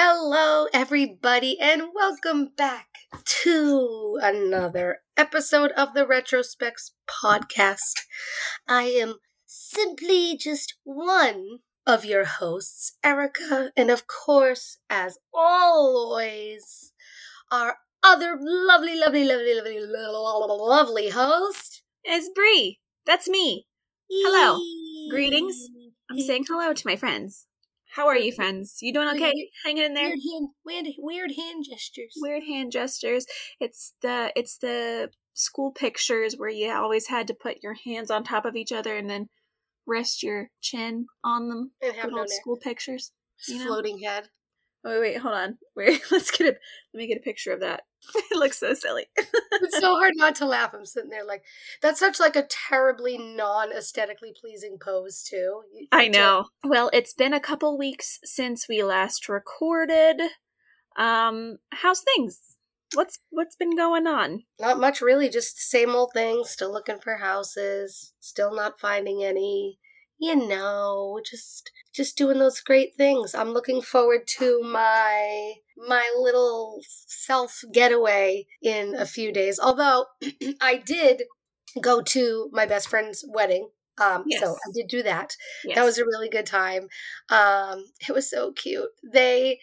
Hello, everybody, and welcome back to another episode of the Retrospects podcast. I am simply just one of your hosts, Erica, and of course, as always, our other lovely, lovely, lovely, lovely, lovely host is Bree. That's me. Hello. Greetings. I'm saying hello to my friends. How are you, friends? You doing okay? Weird, Hanging in there? Weird hand, weird, weird hand gestures. Weird hand gestures. It's the it's the school pictures where you always had to put your hands on top of each other and then rest your chin on them. And have Good no old neck. school pictures. You know? Floating head. Oh wait, wait, hold on. Wait, let's get a let me get a picture of that. it looks so silly. it's so hard not to laugh. I'm sitting there like that's such like a terribly non-aesthetically pleasing pose too. I know. Well, it's been a couple weeks since we last recorded. Um, how's things? What's what's been going on? Not much really, just the same old thing. Still looking for houses. Still not finding any. You know, just just doing those great things. I'm looking forward to my my little self getaway in a few days. Although I did go to my best friend's wedding. Um, Yes. so I did do that. Yes. That was a really good time. Um, it was so cute. They,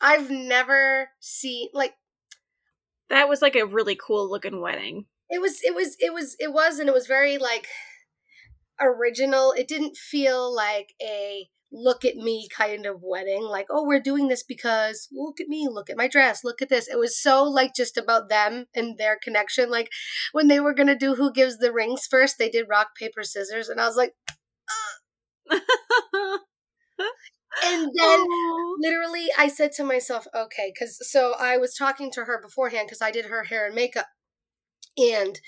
I've never seen like that was like a really cool looking wedding. it was it was it was it was and it was very like original. It didn't feel like a look at me kind of wedding like oh we're doing this because look at me look at my dress look at this. It was so like just about them and their connection. Like when they were gonna do who gives the rings first they did rock paper scissors and i was like and then Aw. literally i said to myself okay because so i was talking to her beforehand because i did her hair and makeup. And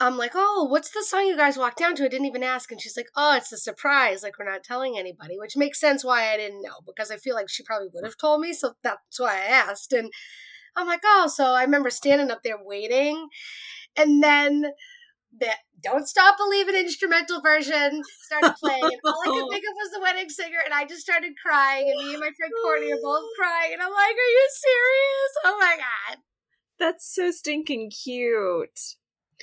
i'm like oh what's the song you guys walked down to? I didn't even ask and she's like oh it's a surprise like we're not telling anybody which makes sense why i didn't know because i feel like she probably would have told me so that's why i asked and i'm like oh so i remember standing up there waiting and then the don't stop believing instrumental version started playing and all i could think of was the wedding singer and i just started crying and me and my friend courtney are both crying and i'm like are you serious? Oh my god. That's so stinking cute.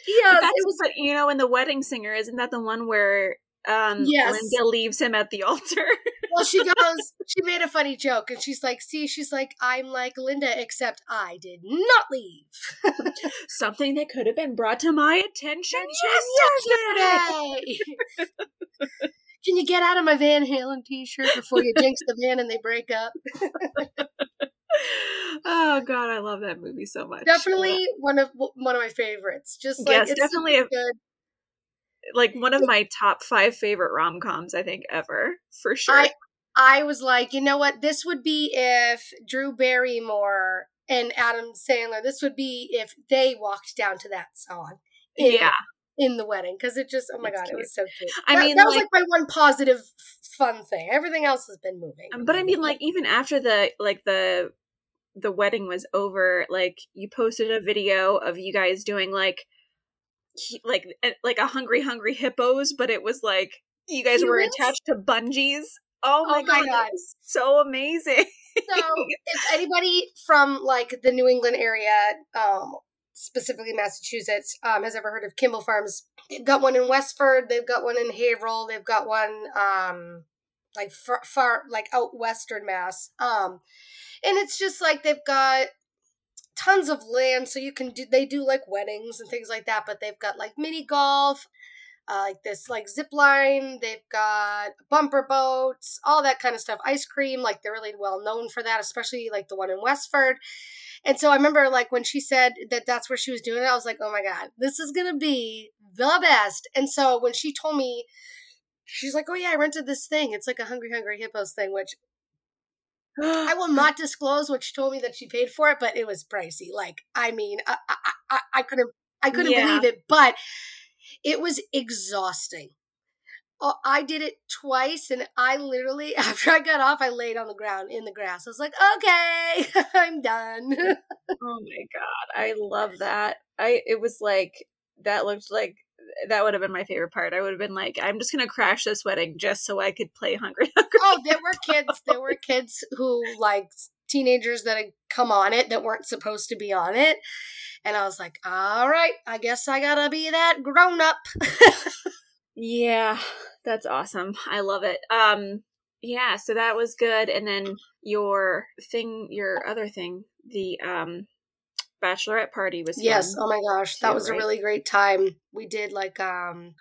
Yeah But it was but you know, in the wedding singer, isn't that the one where um Yes. Linda leaves him at the altar? well she goes she made a funny joke and she's like see she's like i'm like linda except i did not leave Something that could have been brought to my attention yesterday can you get out of my van halen t-shirt before you jinx the van and they break up oh god, I love that movie so much. definitely one of one of my favorites just like Yes, it's definitely a- good like one of my top five favorite rom coms, I think ever for sure. I I was like, you know what? This would be if Drew Barrymore and Adam Sandler. This would be if they walked down to that song. In, yeah, in the wedding because it just oh my It's god, it was so cute. I That- mean, that was like- like my one positive fun thing. Everything else has been moving. Um, but I mean, like even after the like the the wedding was over, like you posted a video of you guys doing like he- like eh, like a hungry hungry hippos, but it was like you guys were attached to bungees. Oh my, Oh my god, God. so amazing! so if anybody from like the New England area, um, specifically Massachusetts, um, has ever heard of Kimball Farms, they've got one in Westford, they've got one in Haverhill, they've got one um, like far, far like out western Mass, um, and it's just like they've got tons of land so you can do they do like weddings and things like that but they've got like mini golf uh, like this like zip line they've got bumper boats all that kind of stuff ice cream like they're really well known for that especially like the one in westford. And so i remember like when she said that that's where she was doing it i was like oh my god this is gonna be the best. And so when she told me she's like oh yeah i rented this thing. It's like a hungry hungry hippos thing which I will not disclose what she told me that she paid for it, but it was pricey. Like, I mean, I, I, I, I couldn't, I couldn't Yeah. believe it, but it was exhausting. Oh, I did it twice, and I literally, after I got off, I laid on the ground in the grass. I was like, okay, I'm done. oh my god, I love that. I it was like that looked like that would have been my favorite part. I would have been like, I'm just gonna crash this wedding just so I could play Hungry Hungry. Oh, there were kids. There were kids who like teenagers that had come on it that weren't supposed to be on it, and I was like, all right, I guess I gotta be that grown up. yeah, that's awesome. I love it. Um, yeah, so that was good, and then your thing, your other thing, the um bachelorette party was yes oh my gosh that too, was a really great time. We did like um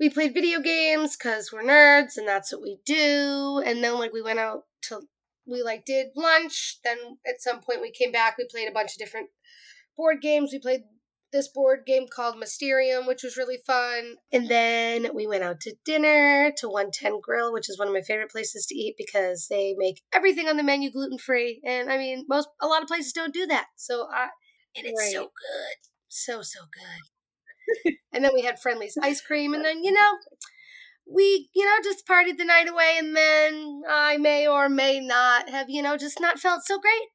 we played video games because we're nerds and that's what we do and then like we went out to we like did lunch then at some point we came back we played a bunch of different board games we played this board game called mysterium which was really fun and then we went out to dinner to 110 grill which is one of my favorite places to eat because they make everything on the menu gluten free and i mean most a lot of places don't do that so i and it's so good. So so good. and then we had Friendly's ice cream, and then you know, we you know just partied the night away, and then I may or may not have you know just not felt so great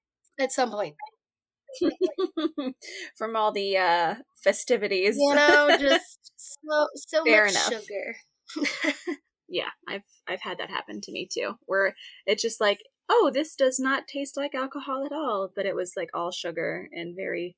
at some point. from all the uh festivities. You know, just so so Fair much enough. sugar. yeah, I've I've had that happen to me too, where it's just like, oh, this does not taste like alcohol at all, but it was like all sugar and very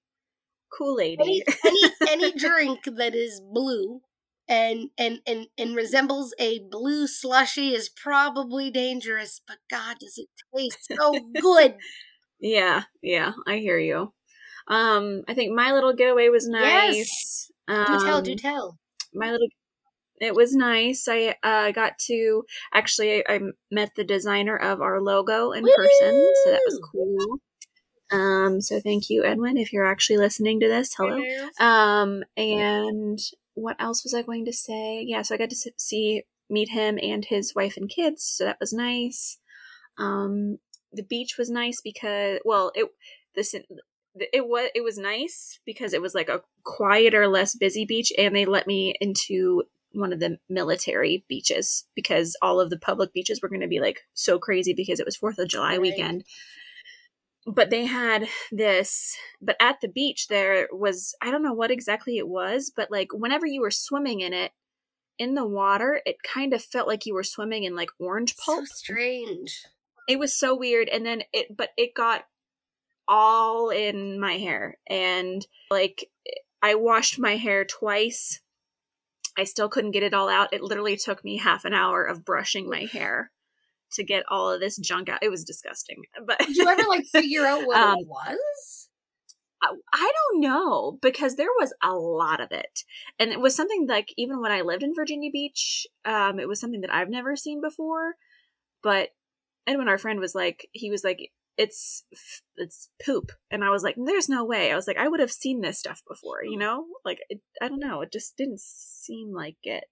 Kool any, any any drink that is blue and and and and resembles a blue slushy is probably dangerous. But God, does it taste so good? yeah, yeah, I hear you. Um, I think my little getaway was nice. Yes. Um, Do tell, do tell. my little it was nice. I uh, got to actually I, I met the designer of our logo in person so that was cool. Um so thank you edwin if you're actually listening to this. Hello. Um and what else was i going to say? Yeah so i got to see meet him and his wife and kids so that was nice. Um the beach was nice because well it this it was it was nice because it was like a quieter less busy beach and they let me into one of the military beaches because all of the public beaches were going to be like so crazy because it was 4th of July Right. weekend but they had this but at the beach there was i don't know what exactly it was but like whenever you were swimming in it in the water it kind of felt like you were swimming in like orange pulp. So strange. it was so weird and then it but it got all in my hair and like i washed my hair twice i still couldn't get it all out it literally took me half an hour of brushing my hair to get all of this junk out it was disgusting but Did you ever like figure out what Um, it was? I I don't know because there was a lot of it, and it was something like even when I lived in Virginia Beach, um, it was something that I've never seen before. But and when our friend, was like, he was like, "It's it's poop," and I was like, "There's no way." I was like, "I would have seen this stuff before, you mm. know? Like, it, I don't know. It just didn't seem like it."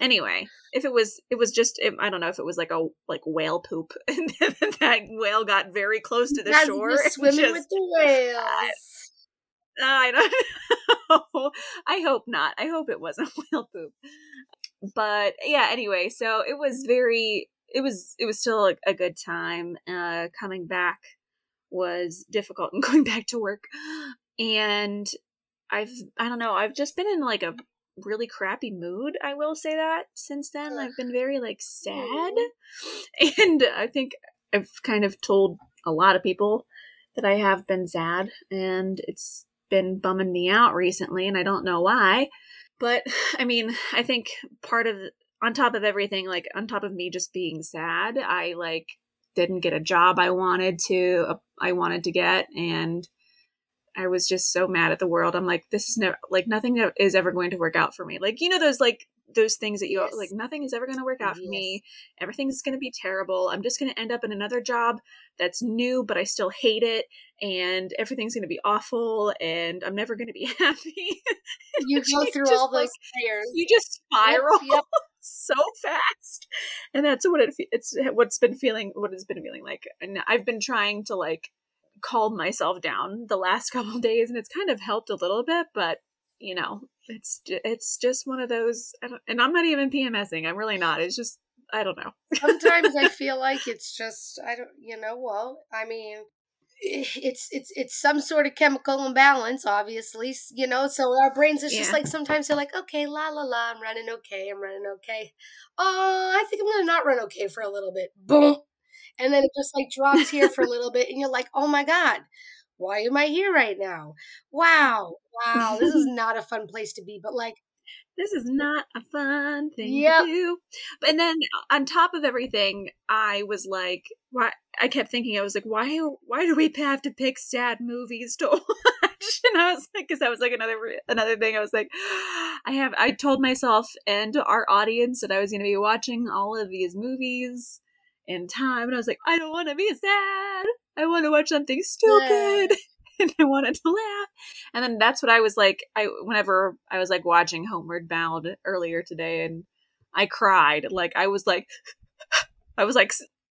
Anyway, if it was, it was just, it, I don't know if it was like a like whale poop, and that whale got very close to the Guys, shore. swimming just- with the whales. I don't know. I hope not. I hope it wasn't whale poop. But yeah, anyway, so it was very it was it was still a, a good time. Uh coming back was difficult and going back to work. And I've I don't know, I've just been in like a really crappy mood, I will say that. Since then. I've been very like sad. And I think I've kind of told a lot of people that I have been sad and it's been bumming me out recently and I don't know why. But I mean, I think part of on top of everything like on top of me just being sad, I like didn't get a job I wanted to uh, I wanted to get and I was just so mad at the world. I'm like this is never like nothing is ever going to work out for me. Like you know those like those things that you Yes. like nothing is ever going to work out for me. Everything's going to be terrible. I'm just going to end up in another job that's new but I still hate it and everything's going to be awful and I'm never going to be happy. You go through just, all those like, layers. you just spiral Yep, yep. So fast. And that's what it it's what's been feeling what it's been feeling like. And i've been trying to like calm myself down the last couple days and it's kind of helped a little bit but you know it's it's just one of those I don't, and i'm not even pmsing i'm really not. It's just i don't know. Sometimes I feel like it's just I don't you know, well, I mean it's it's it's some sort of chemical imbalance obviously you know so our brains is just like sometimes they're like okay la la la i'm running okay i'm running okay. Oh i think i'm gonna not run okay for a little bit. Boom. And then it just like drops here for a little bit and you're like oh my god why am i here right now? Wow wow this is not a fun place to be. But like this is not a fun thing Yep. to do. But and then on top of everything, I was like, why? I kept thinking, I was like, why? Why do we have to pick sad movies to watch? And I was like, because that was like another another thing. I was like, I have. I told myself and our audience that I was going to be watching all of these movies in time, and I was like, I don't want to be sad. I want to watch something stupid. and I wanted to laugh. And then that's what I was like. I whenever I was like watching Homeward Bound earlier today, and I cried. Like I was like, I was like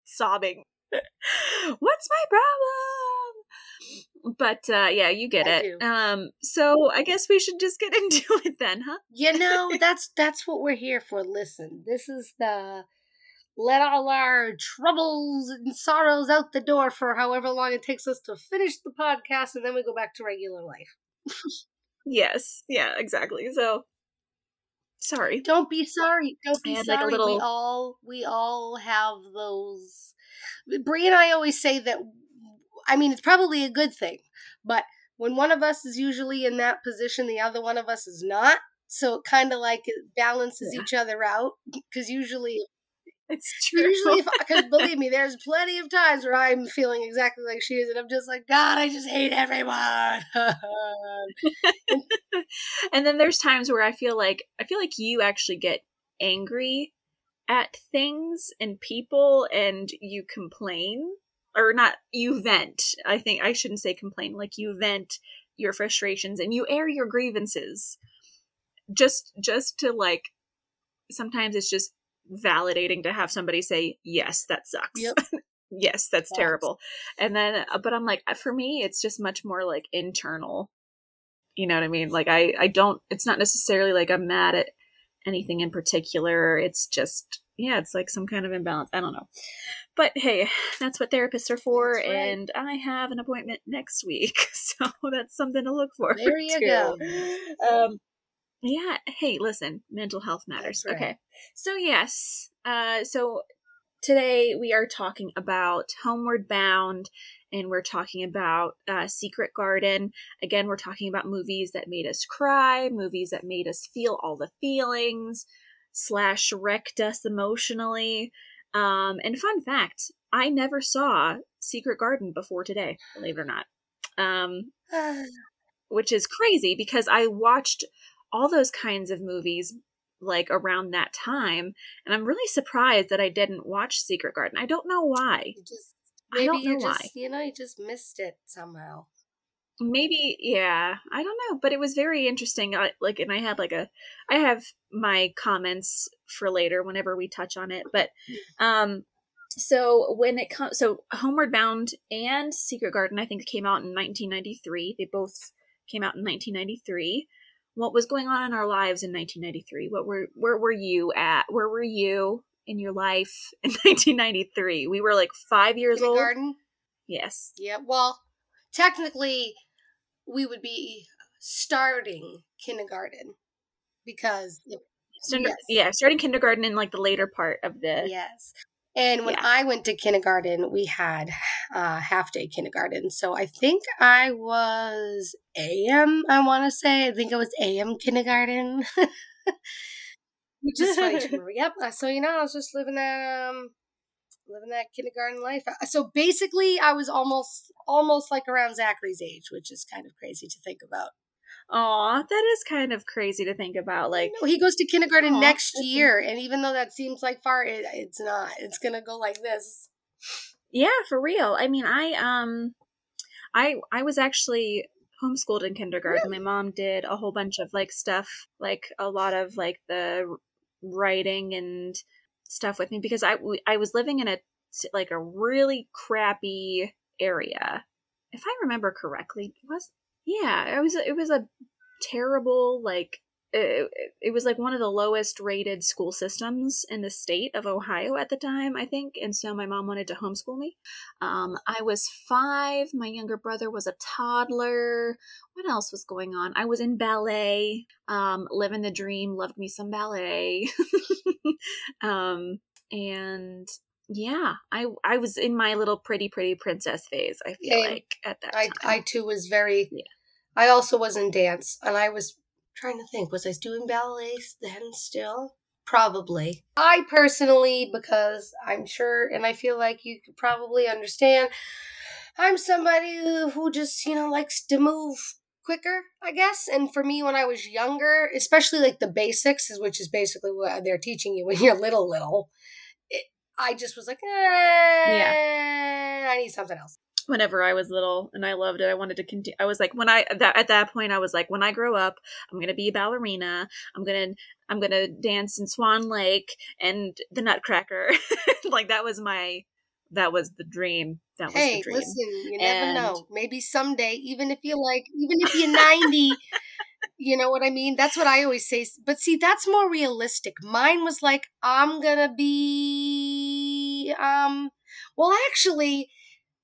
sobbing. What's my problem? But uh, yeah, you get I it. do. Um, so I guess we should just get into it then, huh? you know that's that's what we're here for listen this is the let all our troubles and sorrows out the door for however long it takes us to finish the podcast and then we go back to regular life Yes. Yeah. Exactly. So sorry. don't be sorry don't be had, like, a sorry we all we all have those brie and i always say that i mean it's probably a good thing but when one of us is usually in that position the other one of us is not so it kind of like it balances Yeah. each other out because usually It's true. Usually, because believe me, there's plenty of times where I'm feeling exactly like she is, and I'm just like, God, I just hate everyone. and then there's times where I feel like I feel like you actually get angry at things and people and you complain or not you vent. I think I shouldn't say complain, like you vent your frustrations and you air your grievances. Just just to like sometimes it's just validating to have somebody say, "Yes, that sucks." Yep. yes, that's terrible. And then uh, but I'm like for me it's just much more like internal you know what i mean like i i don't it's not necessarily like i'm mad at anything in particular it's just yeah it's like some kind of imbalance i don't know but hey that's what therapists are for right. and i have an appointment next week so that's something to look for. There you to go. um yeah hey listen mental health matters right. okay. So yes uh so today we are talking about homeward bound and we're talking about uh, secret garden. Again we're talking about movies that made us cry movies that made us feel all the feelings slash wrecked us emotionally. Um, and fun fact i never saw secret garden before today believe it or not. Um, which is crazy because I watched all those kinds of movies like around that time and I'm really surprised that I didn't watch Secret Garden. I don't know why. You just, I maybe don't you know just, why. you know, you just missed it somehow. Maybe yeah, I don't know, but it was very interesting I, like and I had like a I have my comments for later whenever we touch on it, but um so when it comes so Homeward Bound and Secret Garden I think came out in 1993. They both came out in 1993. What was going on in our lives in 1993? What were where were you at? Where were you in your life in 1993? We were like 5 years old. Kindergarten? Yes. Yeah, well, technically, we would be starting kindergarten because, Yes. Yeah, starting kindergarten in like the later part of the yes. And when Yeah. I went to kindergarten, we had uh, half day kindergarten. So I think I was AM, I want to say. I think I was AM kindergarten. Which is funny to remember. Yep. uh, So, you know, I was just living that, um, living that kindergarten life. Uh, So basically, I was almost, almost like around Zachary's age, which is kind of crazy to think about. Aw, that is kind of crazy to think about. Like, No, he goes to kindergarten Aw, next year, and even though that seems like far, it, it's not. It's gonna go like this. yeah, for real. I mean, I um, I I was actually homeschooled in kindergarten. My mom did a whole bunch of like stuff, like a lot of like the writing and stuff with me because I I was living in a like a really crappy area. If I remember correctly, it was yeah, it was it was a terrible like it, it, was like one of the lowest rated school systems in the state of Ohio at the time, I think. And so my mom wanted to homeschool me. Um, I was five. My younger brother was a toddler. What else was going on? I was in ballet, um, living the dream, loved me some ballet. um, and yeah, I I was in my little pretty pretty princess phase. I feel Same. like at that I, time. I too was very. Yeah. I also was in dance, and I was trying to think, was I doing ballet then still? Probably. I personally, because I'm sure, and I feel like you could probably understand, I'm somebody who just, you know, likes to move quicker, I guess. And for me, when I was younger, especially like the basics, which is basically what they're teaching you when you're little, little, it, I just was like, eh, yeah. I need something else whenever I was little and I loved it. I wanted to continue. I was like, when I, that, at that point, I was like, when I grow up, I'm to be a ballerina. I'm to, I'm to dance in Swan Lake and the Nutcracker. like that was my, that was the dream. That was the dream. listen, you never and... know. Maybe someday, even if you're like, even if you're 90, you know what I mean? That's what I always say. But see, that's more realistic. Mine was like, I'm gonna be, um, well, actually,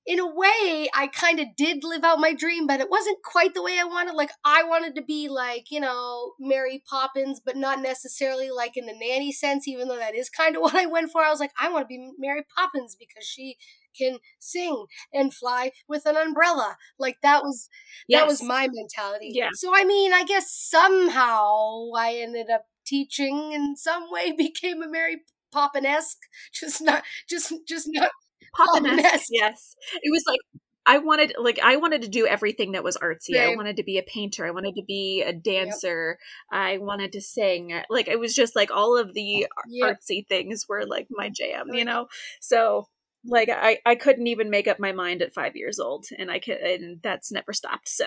in a way, I kind of did live out my dream, but it wasn't quite the way I wanted. Like, I wanted to be like, you know, Mary Poppins, but not necessarily like in the nanny sense, even though that is kind of what I went for. I was like, I want to be Mary Poppins because she can sing and fly with an umbrella. Like that was yes. that was my mentality. Yeah. So I mean, I guess somehow I ended up teaching in some way became a Mary Poppin esque, just not just just not Poppiness. Yes. It was like I wanted like I wanted to do everything that was artsy. I wanted to be a painter. I wanted to be a dancer. Yep. I wanted to sing. Like it was just like all of the yep. artsy things were like my jam, you know. So like I I couldn't even make up my mind at 5 years old and I could and that's never stopped. So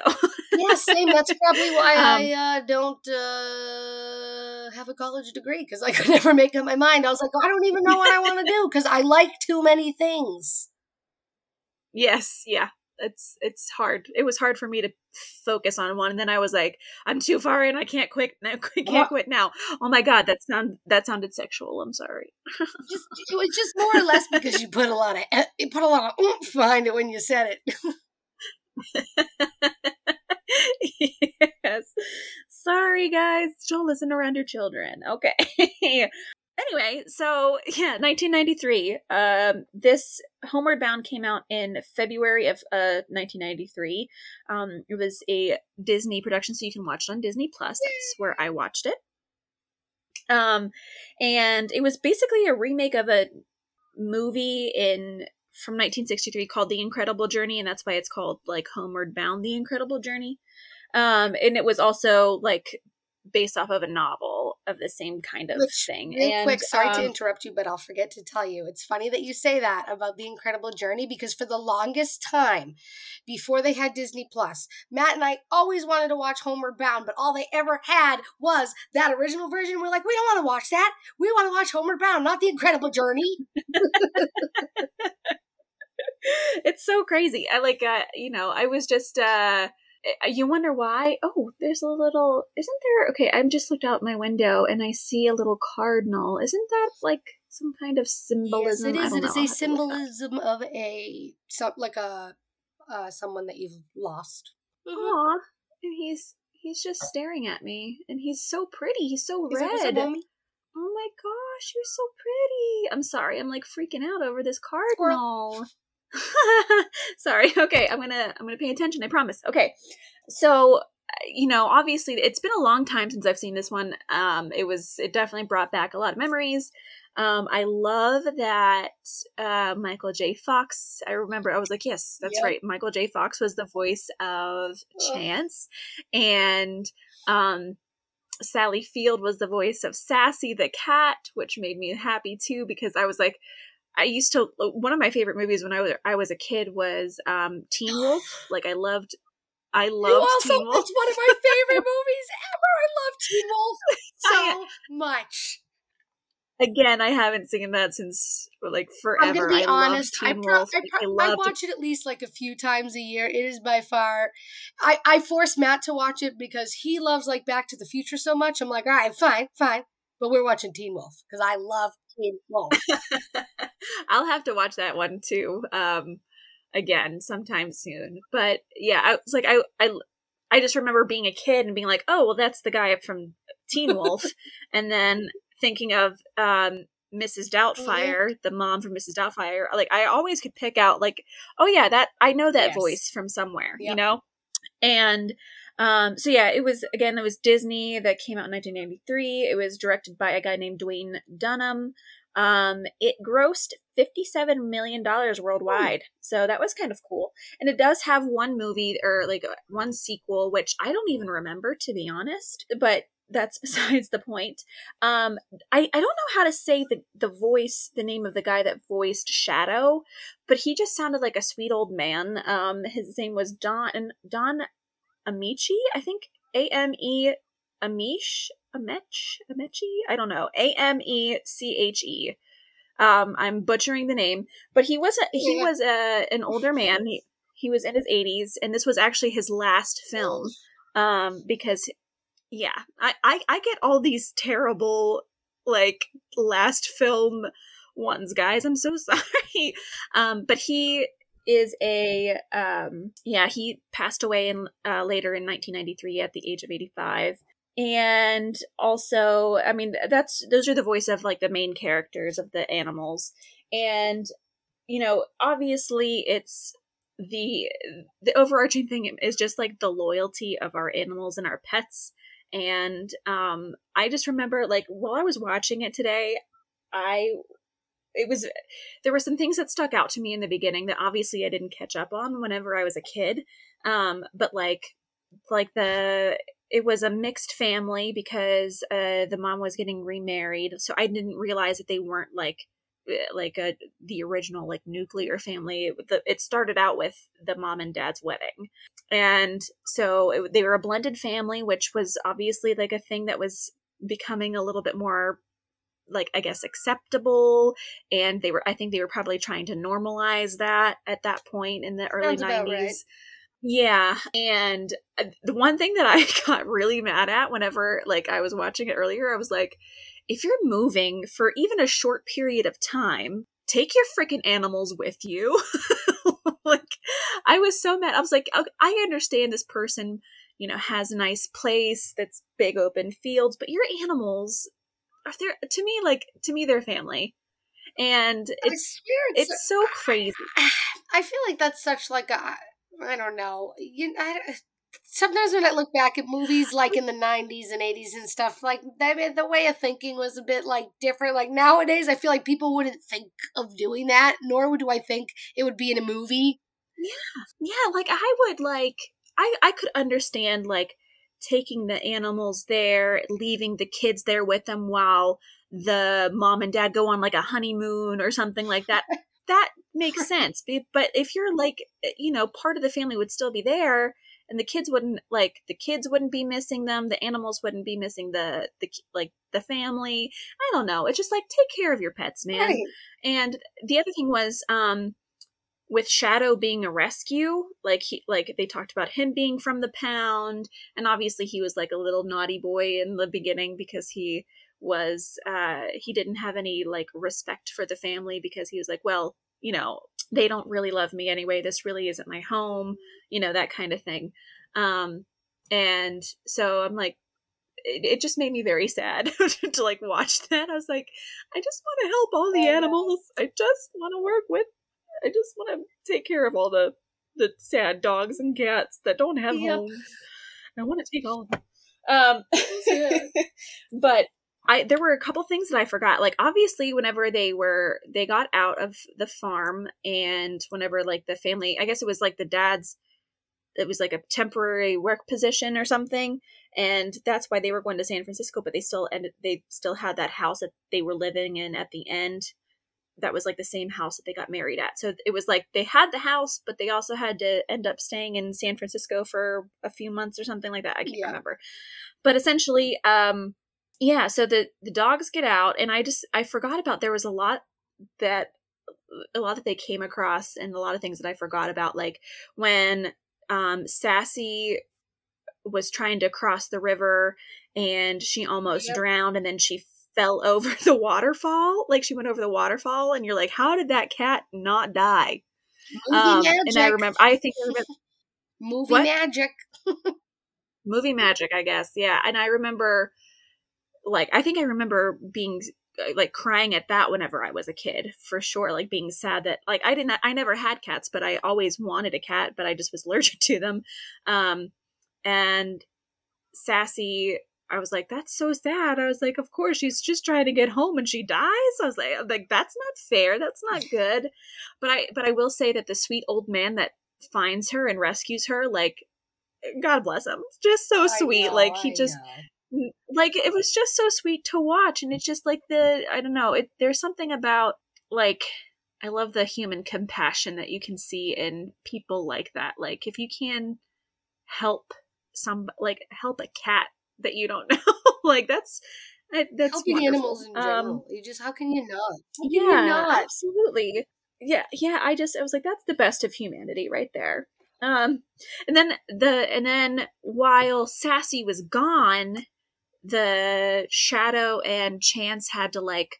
Yeah, same. That's probably why um, I uh, don't uh, have a college degree cuz I could never make up my mind. I was like, I don't even know what I want to do cuz I like too many things. Yes, yeah. It's it's hard. It was hard for me to focus on one, and then I was like, "I'm too far in. I can't quit. I can't quit now." Oh my god, that sound that sounded sexual. I'm sorry. just, it was just more or less because you put a lot of you put a lot of oomph behind it when you said it. yes. Sorry, guys. Don't listen around your children. Okay anyway, so yeah, 1993. Um, this Homeward Bound came out in February of uh 1993. Um, it was a Disney production, so you can watch it on Disney Plus. That's where I watched it. Um, and it was basically a remake of a movie in from 1963 called The Incredible Journey, and that's why it's called like Homeward Bound: The Incredible Journey. Um, and it was also like based off of a novel of the same kind of Which, thing. Real and, quick, sorry um, to interrupt you, but I'll forget to tell you. It's funny that you say that about the incredible journey because for the longest time, before they had Disney Plus, Matt and I always wanted to watch Homeward Bound, but all they ever had was that original version. We're like, we don't want to watch that. We want to watch Homeward Bound, not the incredible journey. it's so crazy. I like, uh, you know, I was just. uh you wonder why? Oh there's a little isn't there okay i'm just looked out my window and i see a little cardinal. Isn't that like some kind of symbolism? Yes, it is. it is a symbolism of a some like a uh someone that you've lost. Mm and he's he's just staring at me and he's so pretty. He's so is red. oh my gosh you're so pretty. I'm sorry i'm like freaking out over this cardinal. Squirrel. Sorry. Okay, I'm gonna I'm gonna pay attention. I promise. Okay, so you know, obviously, it's been a long time since I've seen this one. Um, it was it definitely brought back a lot of memories. Um, I love that uh, Michael J. Fox. I remember I was like, yes, that's yep. right. Michael J. Fox was the voice of Chance, and um, Sally Field was the voice of Sassy the cat, which made me happy too because I was like, I used to one of my favorite movies when I was I was a kid was um, Teen Wolf. Like I loved I loved also, Teen Wolf. It's one of my favorite movies ever. I love Teen Wolf so much. again, I haven't seen that since like forever. I'm gonna be I honest. I, pro- Wolf. I, pro- I watch it at least like a few times a year. It is by far. I I force Matt to watch it because he loves like Back to the Future so much. I'm like, all right, fine, fine, but we're watching Teen Wolf because I love I'll have to watch that one too. Um, again sometime soon. But yeah, I was like, I I I just remember being a kid and being like, oh, well, that's the guy from Teen Wolf, and then thinking of um, Mrs. Doubtfire, mm-hmm. the mom from Mrs. Doubtfire. Like I always could pick out, like, oh yeah, that I know that yes. voice from somewhere, yep. you know. And um, so yeah, it was again, it was Disney that came out in 1993. It was directed by a guy named Duwayne Dunham. Um, it grossed $57 million worldwide. So that was kind of cool. And it does have one movie or like one sequel, which I don't even remember to be honest, but that's besides the point. Um, I, I don't know how to say the, the voice, the name of the guy that voiced Shadow, but he just sounded like a sweet old man. Um, his name was Don, Don Amici, I think A M E Amish, Amech, Amechi. I don't know. A M E C H E. Um, I'm butchering the name, but he was a, he yeah. was a, an older man. He, he was in his 80s, and this was actually his last film. Um, because yeah, I, I I get all these terrible like last film ones, guys. I'm so sorry. Um, but he is a um yeah he passed away in uh, later in 1993 at the age of 85 and also i mean that's those are the voice of like the main characters of the animals. And you know obviously it's the the overarching thing is just like the loyalty of our animals and our pets. And um i just remember like while i was watching it today i it was there were some things that stuck out to me in the beginning that obviously i didn't catch up on whenever i was a kid. Um but like like the it was a mixed family because uh, the mom was getting remarried so i didn't realize that they weren't like eh, like a the original like nuclear family. It, it started out with the mom and dad's wedding. And so it, they were a blended family which was obviously like a thing that was becoming a little bit more like i guess acceptable and they were i think they were probably trying to normalize that at that point in the early 90s right. Yeah, and uh, the one thing that I got really mad at whenever like I was watching it earlier, I was like, if you're moving for even a short period of time, take your freaking animals with you. like I was so mad. I was like, okay, I understand this person, you know, has a nice place that's big open fields, but your animals are there to me like to me they're family. And it's it's so crazy. I feel like that's such like a I don't know. You, I, sometimes when I look back at movies like in the 90s and 80s and stuff, like I the way of thinking was a bit like different. Like nowadays, I feel like people wouldn't think of doing that, nor do I think it would be in a movie. Yeah. Yeah. Like I would like, I, I could understand like taking the animals there, leaving the kids there with them while the mom and dad go on like a honeymoon or something like that. that makes sense. But if you're like, eh, you know, part of the family would still be there, and the kids wouldn't like the kids wouldn't be missing them, the animals wouldn't be missing the the like the family. I don't know. It's just like take care of your pets, man. Right. And the other thing was, um, with Shadow being a rescue, like he like they talked about him being from the pound, and obviously he was like a little naughty boy in the beginning because he was uh he didn't have any like respect for the family because he was like well you know they don't really love me anyway. This really isn't my home you know that kind of thing. Um and so i'm like it, it just made me very sad to like watch that. I was like i just want to help all the animals. I just want to work with i just want to take care of all the the sad dogs and cats that don't have yep. homes i want to take all of them um but I there were a couple things that I forgot. Like obviously whenever they were they got out of the farm and whenever like the family I guess it was like the dad's it was like a temporary work position or something and that's why they were going to San Francisco but they still ended they still had that house that they were living in at the end that was like the same house that they got married at. So it was like they had the house, but they also had to end up staying in San Francisco for a few months or something like that. I can't yeah. remember. But essentially, um, yeah, so the the dogs get out, and I just I forgot about there was a lot that a lot that they came across, and a lot of things that I forgot about, like when um Sassy was trying to cross the river and she almost Yep. drowned and then she fell over the waterfall like she went over the waterfall and you're like how did that cat not die Movie um magic. and i remember i think I remember Movie What? magic. movie magic i guess yeah and i remember like i think i remember being uh, like crying at that whenever i was a kid for sure like being sad that like i didn't i never had cats but i always wanted a cat but i just was allergic to them um and sassy i was like that's so sad. I was like of course she's just trying to get home and she dies. I was like I'm like that's not fair. That's not good. But i but i will say that the sweet old man that finds her and rescues her like god bless him. Just so sweet. know, like he I just know. like it was just so sweet to watch and it's just like the i don't know it there's something about like i love the human compassion that you can see in people like that. Like if you can help some like help a cat that you don't know like that's that's helping wonderful. animals in Um, general. you just how can you not? How yeah you not? absolutely yeah yeah i just i was like that's the best of humanity right there um and then the and then while sassy was gone the shadow and chance had to like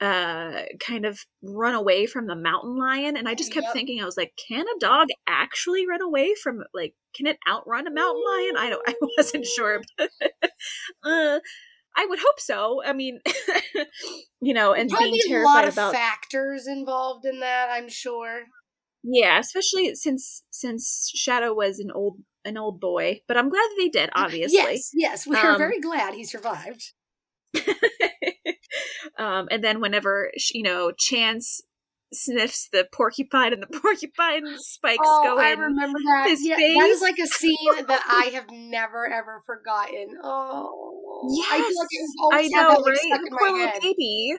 uh kind of run away from the mountain lion and i just kept Yep. thinking i was like can a dog actually run away from like can it outrun a mountain lion i don't i wasn't sure but uh i would hope so i mean you know and Probably being a terrified lot of about factors involved in that. I'm sure. yeah especially since since shadow was an old an old boy but i'm glad that they did obviously Yes, yes, we are Um, very glad he survived. Um, and then whenever you know Chance sniffs the porcupine and the porcupine spikes Oh, go I in. remember that. his yeah, that face. is like a scene that I have never ever forgotten. Oh, I feel like it was I know, that, right? poor my little head. baby.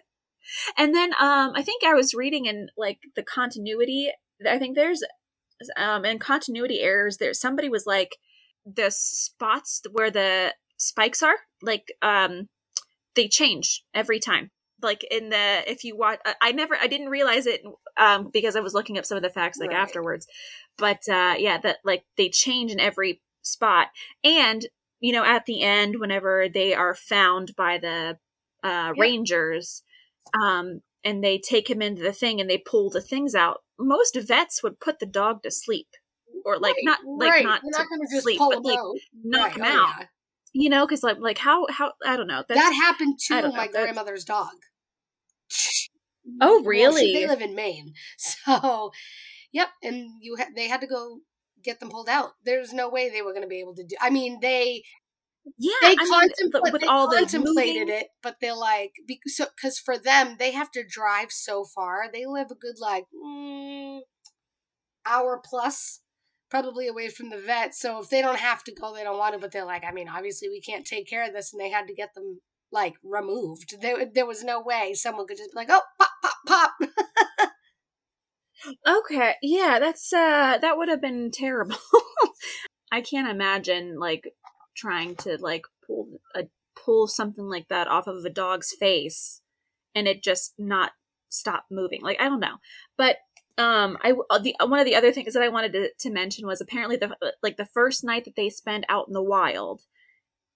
And then um, I think I was reading in like the continuity. I think there's um in continuity errors. There somebody was like the spots where the spikes are like um they change every time like in the if you watch I- never i didn't realize it um because i was looking up some of the facts like Right. afterwards but uh yeah that like they change in every spot and you know at the end whenever they are found by the uh Yep. rangers um and they take him into the thing and they pull the things out most vets would put the dog to sleep or like Right, not like right. not You're not to sleep but like out. knock him oh, out yeah. You know because like like how how i don't know that's That happened to know, my that- grandmother's dog. Oh, Well, she- really? they live in Maine, so yep. And you ha- they had to go get them pulled out. There's no way they were going to be able to do. I mean, they yeah they I mean, with they all contemplated it, but they're like because because for them they have to drive so far. They live a good like mm, hour plus. Probably away from the vet, so if they don't have to go, they don't want to. But they're like, I mean, obviously we can't take care of this, and they had to get them like removed. There, there was no way someone could just be like, oh, pop, pop, pop. Okay, yeah, that's uh that would have been terrible. I can't imagine like trying to like pull a pull something like that off of a dog's face and it just not stop moving. Like I don't know. But um I uh, the one of the other things that I wanted to, to mention was apparently the like the first night that they spend out in the wild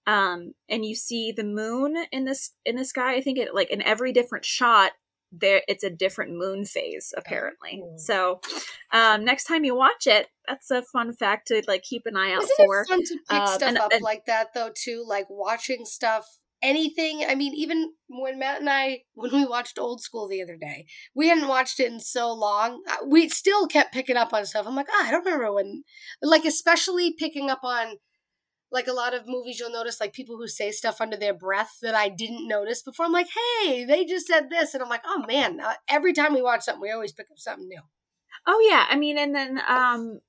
um and you see the moon in this in the sky i think it like in every different shot there it's a different moon phase apparently Oh. so um next time you watch it that's a fun fact to like keep an eye out Isn't for it fun to pick Um, stuff and- up and- like that though too? Like watching stuff, anything. I mean, even when Matt and I, when we watched Old School the other day, we hadn't watched it in so long. uh, We still kept picking up on stuff. I'm like, ah, I don't remember when. Like especially picking up on. Like a lot of movies, you'll notice like people who say stuff under their breath that I didn't notice before. I'm like, hey, they just said this, and I'm like, oh man! Uh, every time we watch something, we always pick up something new. oh yeah i mean and then um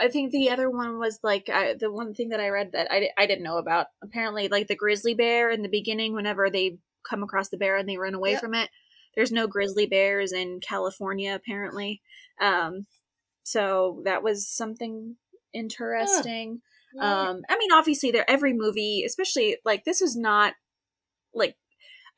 i think the other one was like I, the one thing that i read that I, I didn't know about apparently like the grizzly bear in the beginning whenever they come across the bear and they run away Yep. from it there's no grizzly bears in california apparently. Um so that was something interesting. Um i mean obviously there every movie especially like this is not like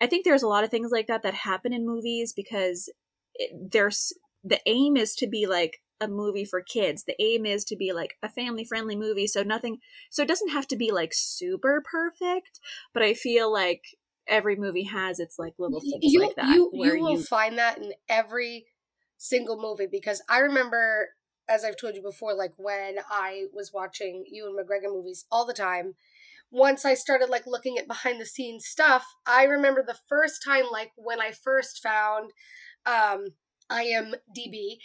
I think there's a lot of things like that that happen in movies because it, there's the aim is to be like a movie for kids. The aim is to be like a family friendly movie. So nothing, so it doesn't have to be like super perfect, but I feel like every movie has its like little things you, like that. You, you will you... find that in every single movie because I remember, as I've told you before, like when I was watching Ewan McGregor movies all the time. Once I started like looking at behind the scenes stuff, I remember the first time, like when I first found um, IMDb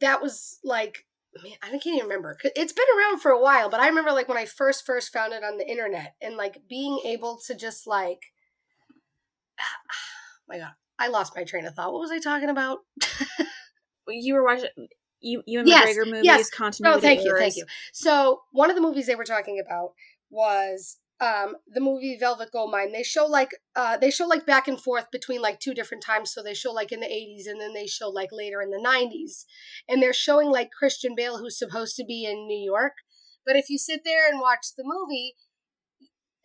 that was like man, I can't even remember. It's been around for a while, but I remember like when I first first found it on the internet and like being able to just like oh my god, I lost my train of thought. What was I talking about? you were watching you Ewan yes, McGregor movies yes. continuity. Oh, thank you, thank you. So one of the movies they were talking about was um, the movie Velvet Goldmine, they show like uh, they show like back and forth between like two different times. So they show like in the 80s and then they show like later in the 90s. And they're showing like Christian Bale who's supposed to be in New York. But if you sit there and watch the movie,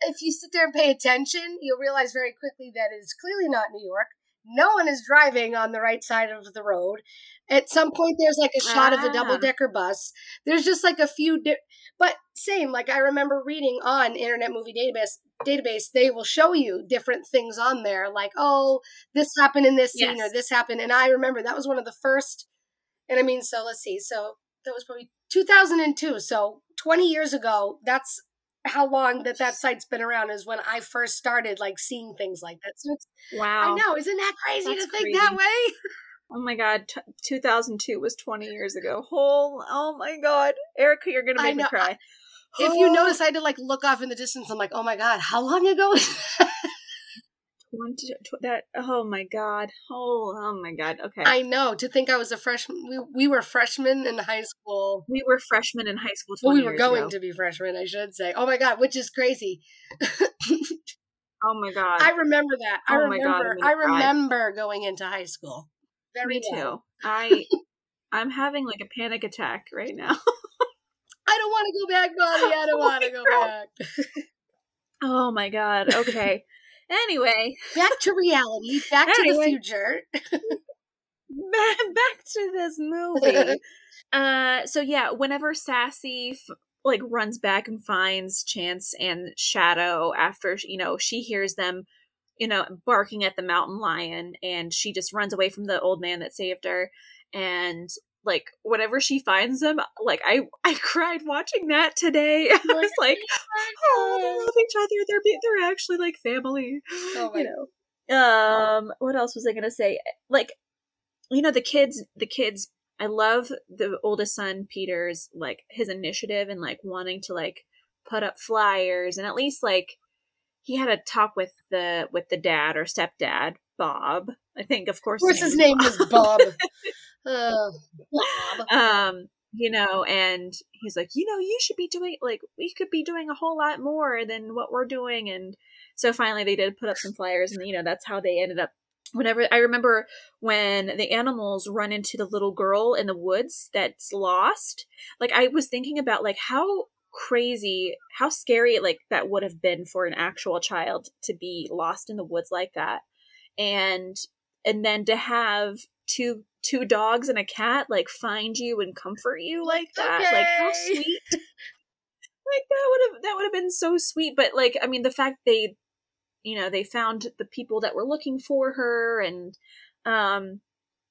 if you sit there and pay attention, you'll realize very quickly that it's clearly not New York. No one is driving on the right side of the road. At some point, there's like a shot ah. of a double decker bus. There's just like a few, di- but same. Like I remember reading on Internet Movie Database. Database, they will show you different things on there, like oh, this happened in this scene yes. or this happened. And I remember that was one of the first. And I mean, so let's see. So that was probably 2002. So 20 years ago. That's how long that that site's been around is when I first started like seeing things like that. So it's wow. I know, isn't that crazy That's to think crazy. that way? Oh my god, t- 2002 was 20 years ago. Whole, oh my god, Erica, you're gonna make me cry. If you notice, I had to like look off in the distance. I'm like, oh my god, how long ago? 20, that? Oh my god. Oh oh my god. Okay. I know to think i was a freshman we, we were freshmen in high school. We were freshmen in high school well we were going ago. to be freshmen i should say. Oh my god which is crazy. Oh my god. I remember that. I oh remember god, i remember going into high school Very me well. too i i'm having like a panic attack right now i don't want to go back Molly. i don't want to go back oh my god okay Anyway, back to reality, back anyway. to the future. back, back to this movie. uh, so yeah, whenever Sassy f- like runs back and finds Chance and Shadow after you know she hears them, you know, barking at the mountain lion, and she just runs away from the old man that saved her, and like whenever she finds them like i i cried watching that today. I was like oh they love each other. They're they're actually like family oh you know. Um what else was i gonna say? Like you know the kids the kids i love the oldest son peter's like his initiative and like wanting to like put up flyers and at least like he had a talk with the with the dad or stepdad bob i think of course of course his name was bob. Uh, um, you know, and he's like, you know, you should be doing like we could be doing a whole lot more than what we're doing, and so finally they did put up some flyers, and you know that's how they ended up. Whenever I remember when the animals run into the little girl in the woods that's lost, like I was thinking about like how crazy, how scary like that would have been for an actual child to be lost in the woods like that, and and then to have two two dogs and a cat like find you and comfort you like that okay. like how sweet. Like that would have that would have been so sweet but like i mean the fact they you know they found the people that were looking for her and um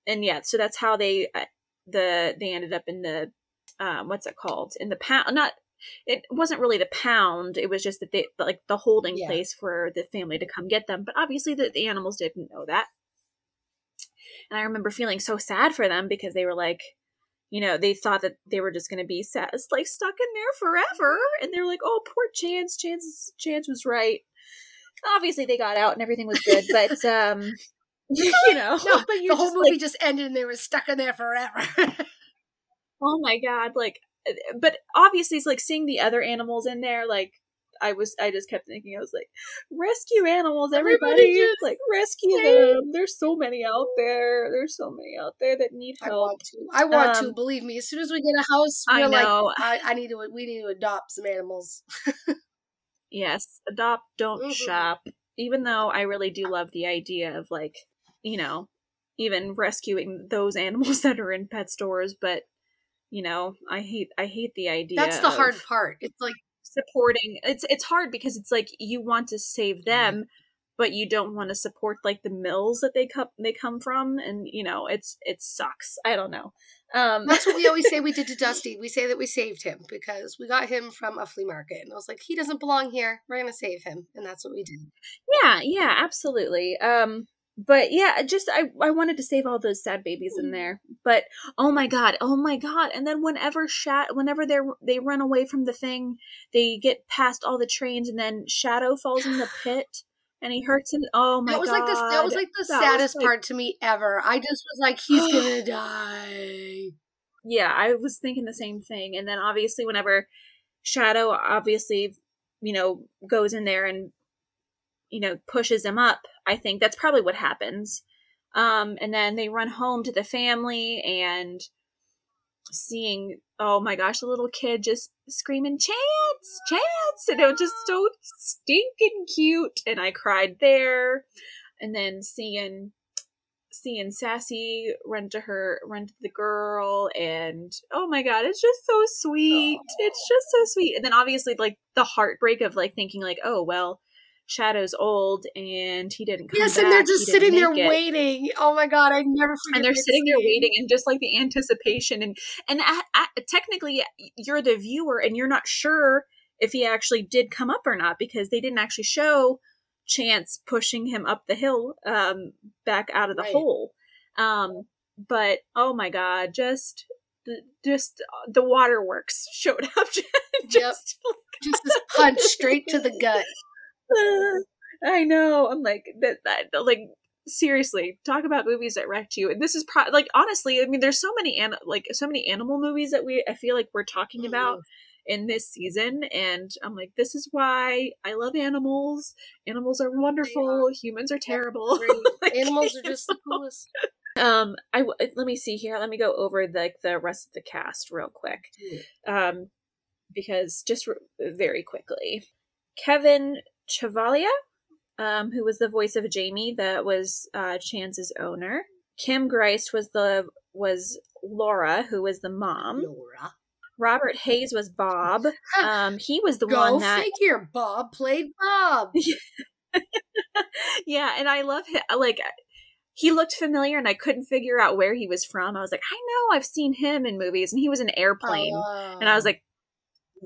and yeah so that's how they uh, the they ended up in the um what's it called? In the pound not it wasn't really the pound it was just that they like the holding yeah. place for the family to come get them but obviously the, the animals didn't know that and I remember feeling so sad for them because they were like, you know, they thought that they were just going to be sad, like stuck in there forever. And they're like, oh, poor Chance. Chance, Chance was right. Obviously, they got out and everything was good, but um, you know, no, but the whole movie like, just ended and they were stuck in there forever. oh my god! Like, but obviously, it's like seeing the other animals in there, like I was I just kept thinking I was like rescue animals everybody, everybody like rescue them. There's so many out there. There's so many out there that need help. I want to. I want um, to believe me. As soon as we get a house we're I know. like I, I need to we need to adopt some animals. Yes adopt don't mm-hmm. shop. Even though I really do love the idea of like, you know, even rescuing those animals that are in pet stores, but you know, I hate I hate the idea. That's the hard part. It's like supporting it's it's hard because it's like you want to save Mm-hmm. them but you don't want to support like the mills that they come they come from and you know it's it sucks i don't know um that's what we always say we did to Dusty. We say that we saved him because we got him from a flea market, and I was like, he doesn't belong here. We're gonna save him, and that's what we did. yeah yeah absolutely um but yeah just i i wanted to save all those sad babies in mm. there but oh my god oh my god and then whenever shat whenever they they run away from the thing they get past all the trains and then shadow falls in the pit and he hurts him oh my that was god like the that was like the That saddest like- part to me ever. I just was like, he's gonna die. yeah i was thinking the same thing and then obviously whenever shadow obviously you know goes in there and you know pushes him up i think that's probably what happens. Um and then they run home to the family and seeing oh my gosh the little kid just screaming chance chance! And it was just so stinking cute. And i cried there. And then seeing seeing sassy run to her run to the girl and oh my god it's just so sweet. It's just so sweet. And then obviously like the heartbreak of like thinking like oh well shadow's old and he didn't come Yes, and they're just sitting there it waiting. Oh my god, I never forget. and they're sitting there waiting and just like the anticipation and and a a technically you're the viewer and you're not sure if he actually did come up or not because they didn't actually show chance pushing him up the hill um back out of the Right. hole um but oh my god just just the waterworks showed up just Just this punch straight to the gut. I know. I'm like that. That like seriously, talk about movies that wrecked you. And this is pro- like honestly, I mean, there's so many an- like so many animal movies that we I feel like we're talking about in this season, and I'm like, this is why I love animals. Animals are wonderful. Humans are terrible. Like, Animals are just the coolest. um, I w- let me see here. Let me go over like the rest of the cast real quick um, because just r very quickly, Kevin Chevalia, um, who was the voice of Jamie, that was uh, Chance's owner. Kim Greist was the was Laura, who was the mom. Laura. Robert Hays was Bob. Um, he was the Go one that figure. Bob played Bob. yeah, and I love him. Like he looked familiar, and I couldn't figure out where he was from. I was like, I know I've seen him in movies, and he was an airplane. and I was Oh, like,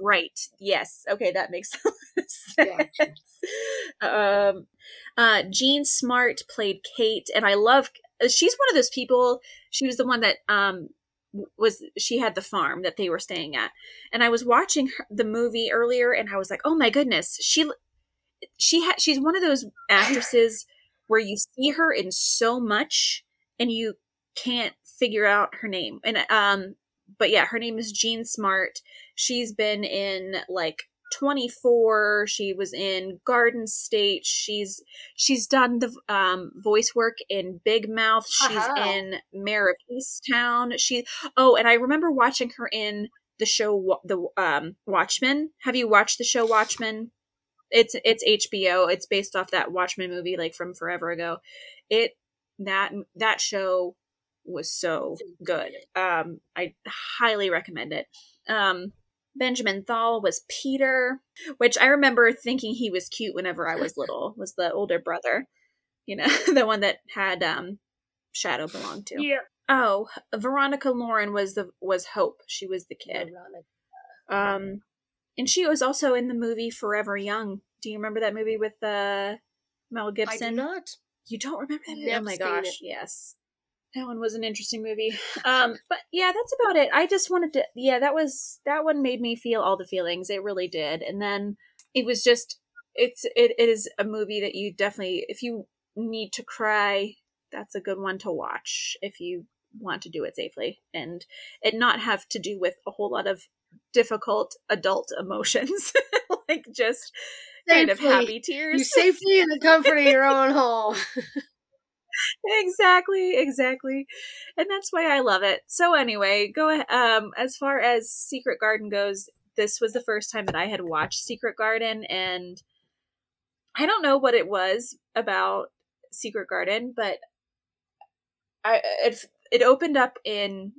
right, yes, okay, that makes sense. Gotcha. um, uh, Jean Smart played Kate, and I love. She's one of those people. She was the one that um was she had the farm that they were staying at, and I was watching her, the movie earlier, and I was like, oh my goodness, she she had she's one of those actresses where you see her in so much and you can't figure out her name and um but yeah her name is jean smart she's been in like 24 she was in garden state. She's she's done the um voice work in big mouth. She's Uh-huh. in mare of easttown. She oh and i remember watching her in the show the um watchmen. Have you watched the show watchmen? It's it's hbo it's based off that watchmen movie like from forever ago. It that that show was so good. um i highly recommend it. Um benjamin thall was peter which i remember thinking he was cute whenever i was little was the older brother you know the one that had um shadow belonged to Yeah. oh veronica lauren was the was hope she was the kid Veronica. um, and she was also in the movie Forever Young. Do you remember that movie with uh, Mel I do Gibson? not. You don't remember that movie? Never oh my gosh, it. yes. That one was an interesting movie. Um, but yeah, that's about it. I just wanted to yeah, that was that one made me feel all the feelings. It really did. And then it was just it's it, it is a movie that you definitely if you need to cry, that's a good one to watch if you want to do it safely and it not have to do with a whole lot of difficult adult emotions like just kind of Safely. happy You tears safely in the comfort of your own home. exactly exactly and that's why i love it so anyway go um as far as secret garden goes this was the first time that i had watched secret garden and I don't know what it was about Secret Garden, but I it it opened up in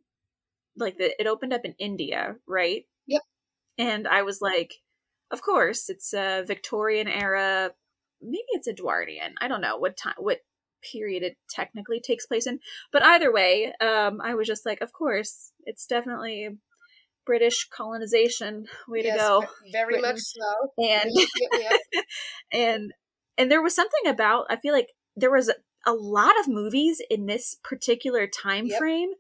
like the it opened up in India, right? Yep. And I was like, of course, it's a Victorian era. Maybe it's Edwardian. I don't know what time what period it technically takes place in. But either way, um, I was just like, of course, it's definitely British colonization. Way yes, to go. Very Britain. much so. And and and there was something about I feel like there was a, a lot of movies in this particular time yep. frame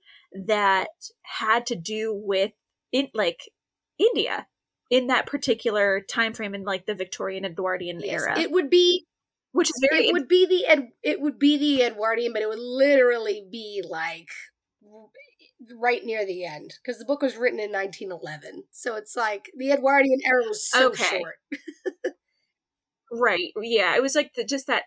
that had to do with in like India in that particular time frame in like the Victorian Edwardian yes, era. It would be which is very it would be the Ed, it would be the Edwardian, but it would literally be like right near the end because the book was written in 1911. So it's like the Edwardian era was so okay. short. right. Yeah, it was like the, just that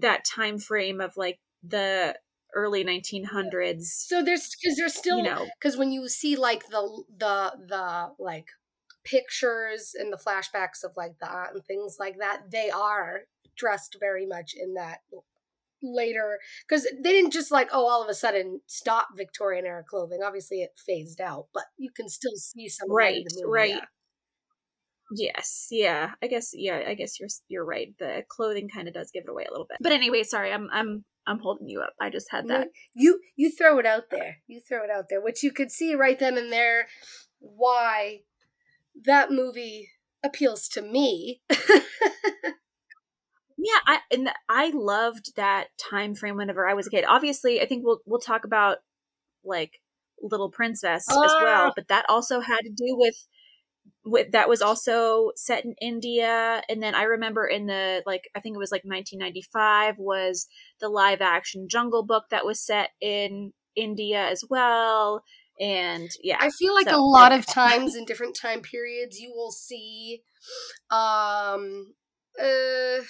that time frame of like the early 1900s. So there's because there's still you know because when you see like the the the like pictures and the flashbacks of like the aunt and things like that, they are dressed very much in that later because they didn't just like oh all of a sudden stop Victorian era clothing. Obviously, it phased out, but you can still see some right, movie, right. Yeah. Yes, yeah. I guess yeah, I guess you're you're right. The clothing kind of does give it away a little bit. But anyway, sorry. I'm I'm I'm holding you up. I just had that. You you throw it out there. You throw it out there, which you could see right then and there why that movie appeals to me. yeah i and i loved that time frame whenever i was a kid obviously i think we'll we'll talk about like little princess as well ah. but that also had to do with with that was also set in india and then i remember in the like i think it was like 1995 was the live action jungle book that was set in india as well and yeah i feel like so, a lot of times in different time periods you will see um uh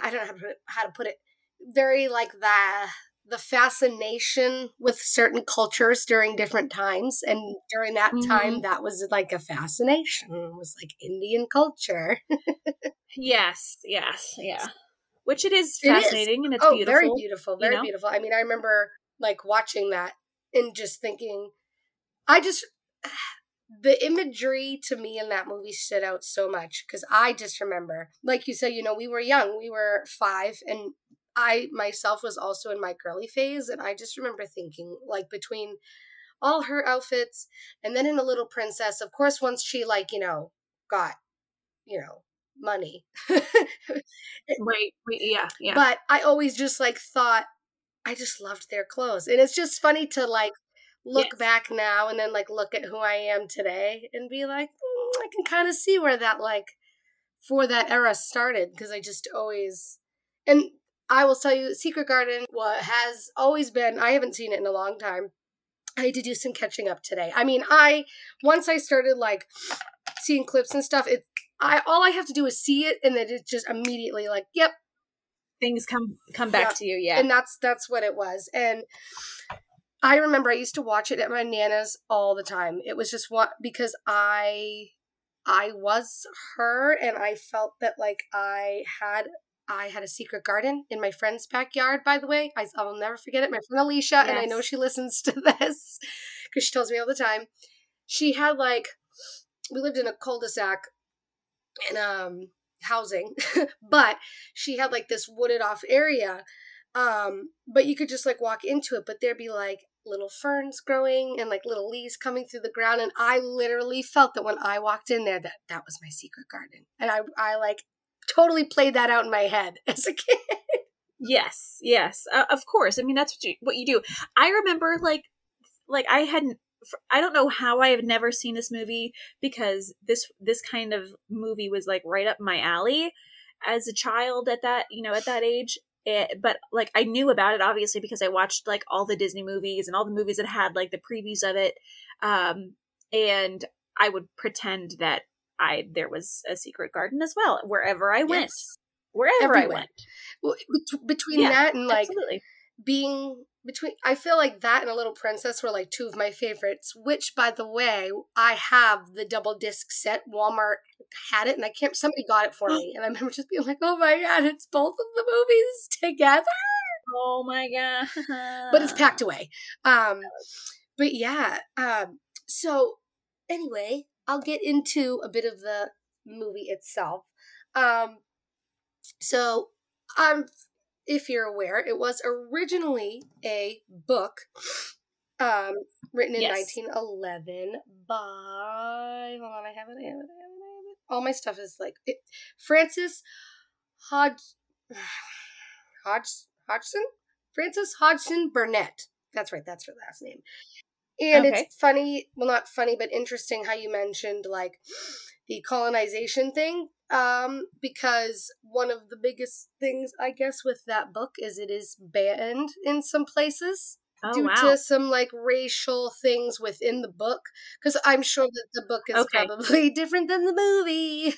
I don't know how to put it, how to put it very like the the fascination with certain cultures during different times and during that mm-hmm. time that was like a fascination it was like indian culture yes yes yeah which it is fascinating it is. and it's oh, beautiful very beautiful very you know? beautiful i mean i remember like watching that and just thinking i just the imagery to me in that movie stood out so much because I just remember, like you said, you know, we were young, we were five, and I myself was also in my girly phase, and I just remember thinking, like, between all her outfits and then in a little princess, of course, once she, like, you know, got, you know, money. right. Yeah. Yeah. But I always just, like, thought, I just loved their clothes. And it's just funny to, like, look yes. back now and then like look at who I am today and be like, mm, I can kind of see where that like for that era started because I just always and I will tell you, Secret Garden what has always been. I haven't seen it in a long time. I had to do some catching up today. I mean, I once I started like seeing clips and stuff, it I all I have to do is see it and then it just immediately like, yep. Things come come back to you, yeah. And that's that's what it was. And I remember I used to watch it at my nana's all the time. It was just what because I I was her and I felt that like I had I had a secret garden in my friend's backyard, by the way. I, I will never forget it. My friend Alicia, yes. and I know she listens to this because she tells me all the time. She had like, we lived in a cul de sac in um, housing, but she had like this wooded off area um, but you could just like walk into it, but there'd be like little ferns growing and like little leaves coming through the ground. And I literally felt that when I walked in there, that that was my secret garden. And I, I like totally played that out in my head as a kid. Yes, yes, uh, of course. I mean, that's what you what you do. I remember like like I hadn't I don't know how I have never seen this movie because this this kind of movie was like right up my alley as a child at that you know at that age it, but like I knew about it obviously because I watched like all the Disney movies and all the movies that had like the previews of it, um, and I would pretend that I there was a secret garden as well wherever I went, yes. wherever Everywhere. I went. Well, between yeah, that and like absolutely. being between I feel like that and a Little Princess were like two of my favorites. Which, by the way, I have the double disc set. Walmart had it, and I can't. Somebody got it for me, and I remember just being like, "Oh my god, it's both of the movies together." Oh my god! but it's packed away. Um, but yeah. Um, so anyway, I'll get into a bit of the movie itself. Um, so um, if you're aware, it was originally a book um, written in yes. 1911 by. Hold on, I have it. I have it. I have it. I have it. All my stuff is like it, Frances Hodge. Hodge Hodgson? Frances Hodgson Burnett. That's right, that's her last name. And okay. it's funny, well, not funny, but interesting how you mentioned like the colonization thing. Um, because one of the biggest things, I guess, with that book is it is banned in some places. Oh, due wow. to some like racial things within the book because i'm sure that the book is okay. probably different than the movie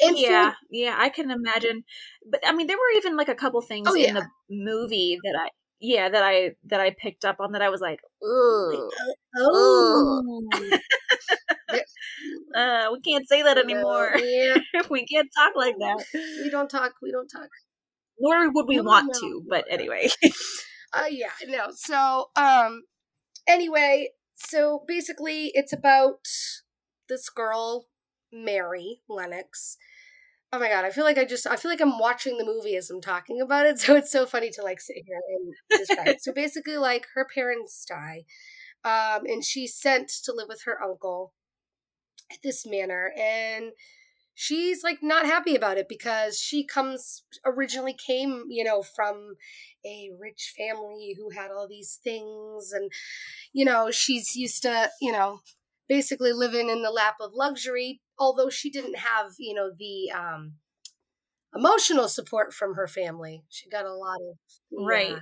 And yeah, yeah, I can imagine. But I mean, there were even like a couple things oh, in the movie that I, yeah, that I that I picked up on that I was like, oh, oh. uh, we can't say that anymore. Yeah. we can't talk like that. We don't talk. We don't talk. Nor would we want to. But anyway. uh, yeah, no. So, um, anyway, so basically, it's about this girl Mary Lennox. Oh my god, I feel like I just I feel like I'm watching the movie as I'm talking about it, so it's so funny to like sit here and describe it. So basically like her parents die. Um and she's sent to live with her uncle at this manor and she's like not happy about it because she comes originally came you know from a rich family who had all these things and you know she's used to you know basically living in the lap of luxury although she didn't have you know the um emotional support from her family. She got a lot of yeah. right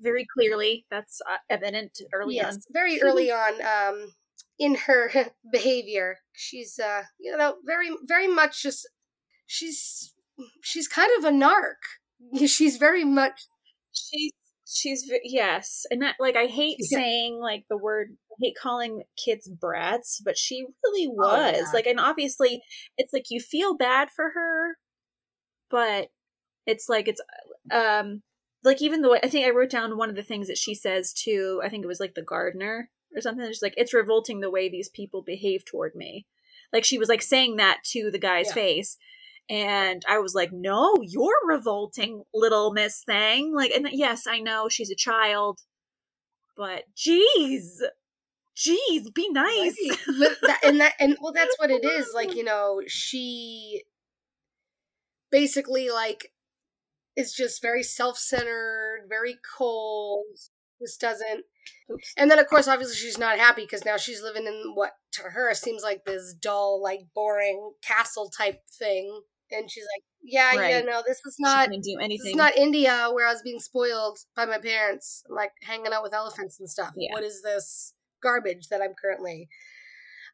very clearly that's uh, evident early yes, on. very early on um in her behavior. She's uh you know very very much just she's she's kind of a narc. She's very much she's she's yes and that like i hate yeah. saying like the word I hate calling kids brats but she really was oh, like and obviously it's like you feel bad for her but it's like it's um like even though i think i wrote down one of the things that she says to i think it was like the gardener or something she's like it's revolting the way these people behave toward me like she was like saying that to the guy's yeah. face and I was like, no, you're revolting, little Miss Thing. Like, and yes, I know she's a child, but geez, geez, be nice. And that, and well, that's what it is. Like, you know, she basically like is just very self-centered, very cold. Just doesn't. Oops. And then, of course, obviously, she's not happy because now she's living in what to her seems like this dull, like boring castle type thing and she's like, "Yeah, right. yeah, no, this is not do anything. This is not India where I was being spoiled by my parents, like hanging out with elephants and stuff. Yeah. What is this garbage that I'm currently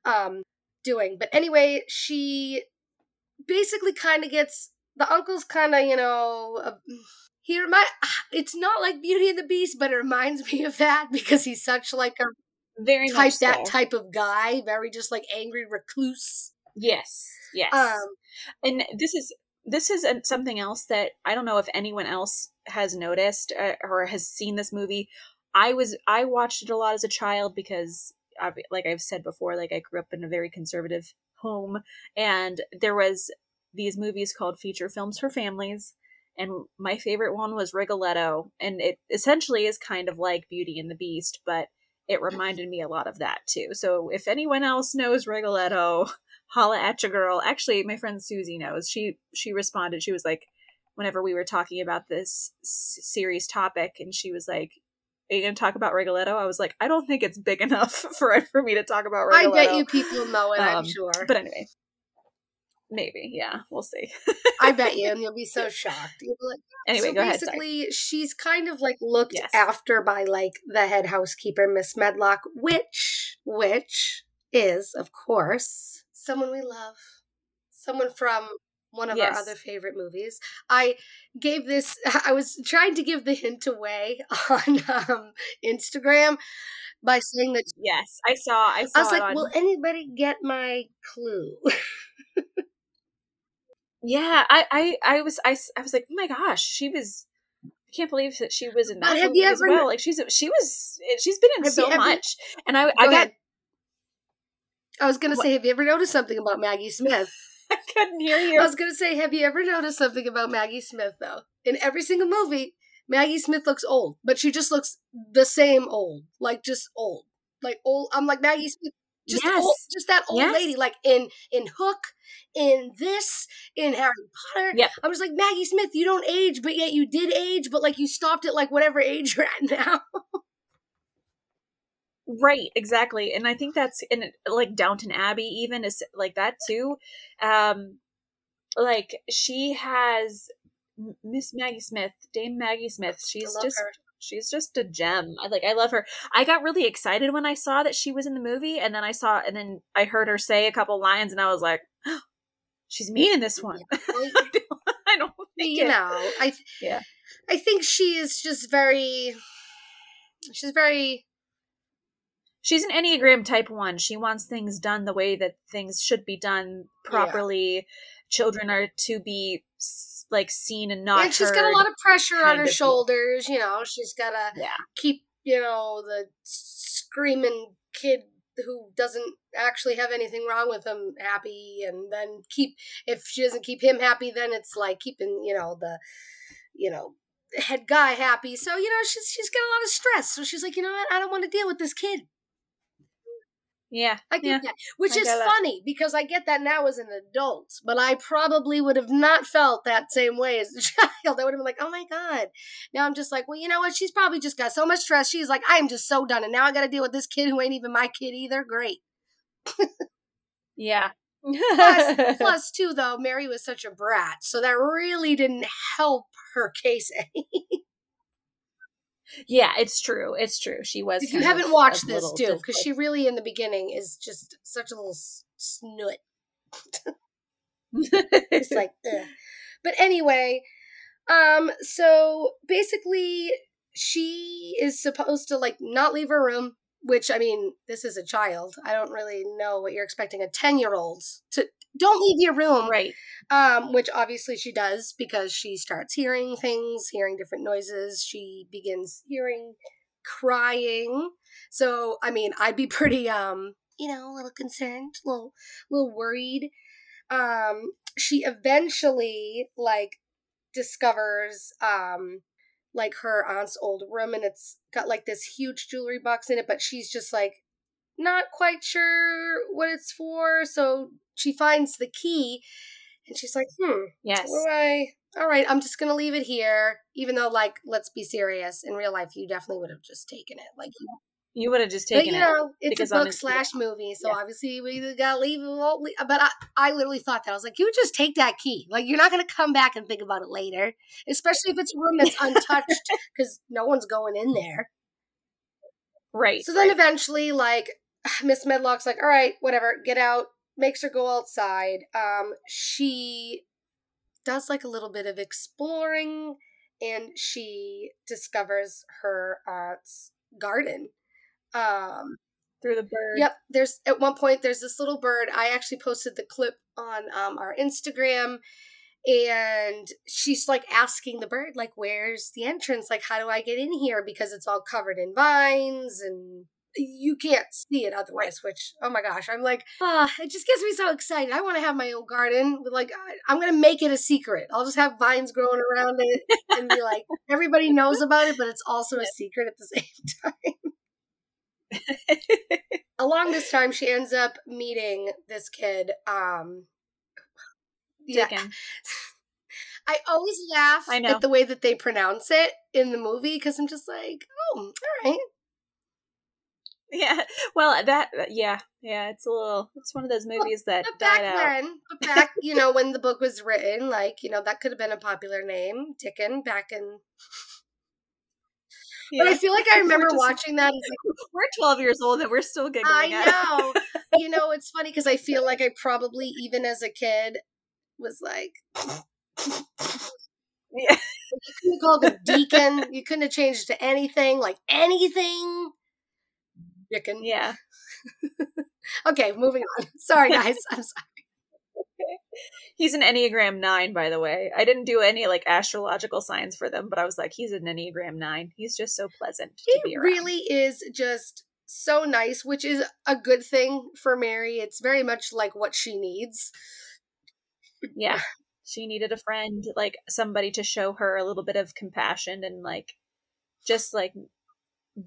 um doing?" But anyway, she basically kind of gets the uncle's kind of you know. Uh, he remind it's not like Beauty and the Beast, but it reminds me of that because he's such like a very type so. that type of guy, very just like angry recluse. Yes, yes. Um, and this is this is something else that I don't know if anyone else has noticed uh, or has seen this movie. I was I watched it a lot as a child because like I've said before like I grew up in a very conservative home and there was these movies called feature films for families and my favorite one was Rigoletto and it essentially is kind of like Beauty and the Beast but it reminded me a lot of that too. So if anyone else knows Rigoletto, holla at your girl. Actually, my friend Susie knows. She she responded. She was like, whenever we were talking about this series topic, and she was like, "Are you going to talk about Rigoletto?" I was like, "I don't think it's big enough for for me to talk about Rigoletto." I bet you people know it. Um, I'm sure. But anyway, maybe yeah, we'll see. I bet you, and you'll be so shocked. Be Like, anyway, so basically, ahead, she's kind of like looked yes. after by like the head housekeeper, Miss Medlock, which which is of course someone we love, someone from one of Yes. our other favorite movies. I gave this. I was trying to give the hint away on um, Instagram by saying that Yes, I saw. I saw I was like, on. "Will anybody get my clue?" Yeah, I, I, I was, I, I was like, oh my gosh, she was. I can't believe that she was in that have movie you as ever- well. Like she's, she was, eh, she's been in you- so you- much, and I, I got, ahead. I was gonna What? say, have you ever noticed something about Maggie Smith? I couldn't hear you. I was gonna say, have you ever noticed something about Maggie Smith though? In every single movie, Maggie Smith looks old, but she just looks the same old, like just old, like old. I'm like Maggie Smith, just Yes. old, just that old Yes. lady, like in in Hook, in this, in Harry Potter. Yep. I was like Maggie Smith, you don't age, but yet you did age, but like you stopped at like whatever age you're at now. Right, exactly. And I think that's in like Downton Abbey even is like that too. Um like she has Miss Maggie Smith, Dame Maggie Smith. She's just her. She's just a gem. I like I love her. I got really excited when I saw that she was in the movie and then I saw and then I heard her say a couple lines and I was like, she's mean in this one. Well, I don't, I don't think you it. know, I Yeah. I think she is just very. She's very she's an enneagram type one she wants things done the way that things should be done properly children are to be like seen and not and she's got a lot of pressure on her shoulders. You know, she's got to yeah keep you know the screaming kid who doesn't actually have anything wrong with him happy, and then keep if she doesn't keep him happy, then it's like keeping you know the you know head guy happy. So you know she's she's got a lot of stress. So she's like, you know what, I don't want to deal with this kid. Yeah I get yeah that. Which I is get that. funny because I get that now as an adult, but I probably would have not felt that same way as a child. I would have been like, oh my God. Now I'm just like, well, you know what? She's probably just got so much stress. She's like, I am just so done. And now I got to deal with this kid who ain't even my kid either. Great. yeah Plus, plus too, though, Mary was such a brat. So that really didn't help her case any. Yeah it's true it's true she was if you haven't of watched this, do, because she really, in the beginning, is just such a little snoot. It's like, ugh. But anyway, um, so basically, she is supposed to like not leave her room. Which I mean, this is a child. I don't really know what you're expecting a ten year old to. Don't leave your room, right um, which obviously she does because she starts hearing things, hearing different noises. She begins hearing crying. So, I mean, I'd be pretty, um, you know, a little concerned, a little, little worried. Um, she eventually, like, discovers, um, like her aunt's old room and it's got like this huge jewelry box in it, but she's just like not quite sure what it's for. So she finds the key and she's like, hmm, yes do I? All right, I'm just gonna leave it here. Even though, like, let's be serious. In real life, you definitely would have just taken it. Like, you would have just but taken you it know, it's a book honestly- slash movie, so Yeah. obviously we gotta leave it. leave- But I, I literally thought that I was like, you just take that key. Like, you're not gonna come back and think about it later, especially if it's a room that's untouched because no one's going in there. right So then right. eventually, like, Miss Medlock's like, all right, whatever, get out, makes her go outside. Um, she does like a little bit of exploring and she discovers her aunt's garden. Um, through the bird Yep. There's at one point there's this little bird. I actually posted the clip on um, our Instagram, and she's like asking the bird like, "Where's the entrance? Like, how do I get in here? Because it's all covered in vines and." You can't see it otherwise, which, oh my gosh, I'm like, ah, it just gets me so excited. I want to have my own garden. Like, I'm going to make it a secret. I'll just have vines growing around it and be like, everybody knows about it, but it's also a secret at the same time along this time she ends up meeting this kid um yeah i always laugh I at the way that they pronounce it in the movie because i'm just like oh all right yeah well that uh, yeah yeah it's a little it's one of those movies that but back out then but back you know when the book was written like you know that could have been a popular name Dickon back in but i feel like i remember just- watching that like, we're 12 years old and we're still giggling I know. you know, it's funny because I feel like I probably, even as a kid, was like. Yeah. You couldn't have called him Deacon. You couldn't have changed it to anything, like anything. Yeah. Okay, moving on. Sorry, guys. I'm sorry. He's an Enneagram 9, by the way. I didn't do any like astrological signs for them, but I was like, he's an Enneagram 9. He's just so pleasant to be He really is just so nice, which is a good thing for Mary. It's very much like what she needs. Yeah. She needed a friend, like somebody to show her a little bit of compassion and like just like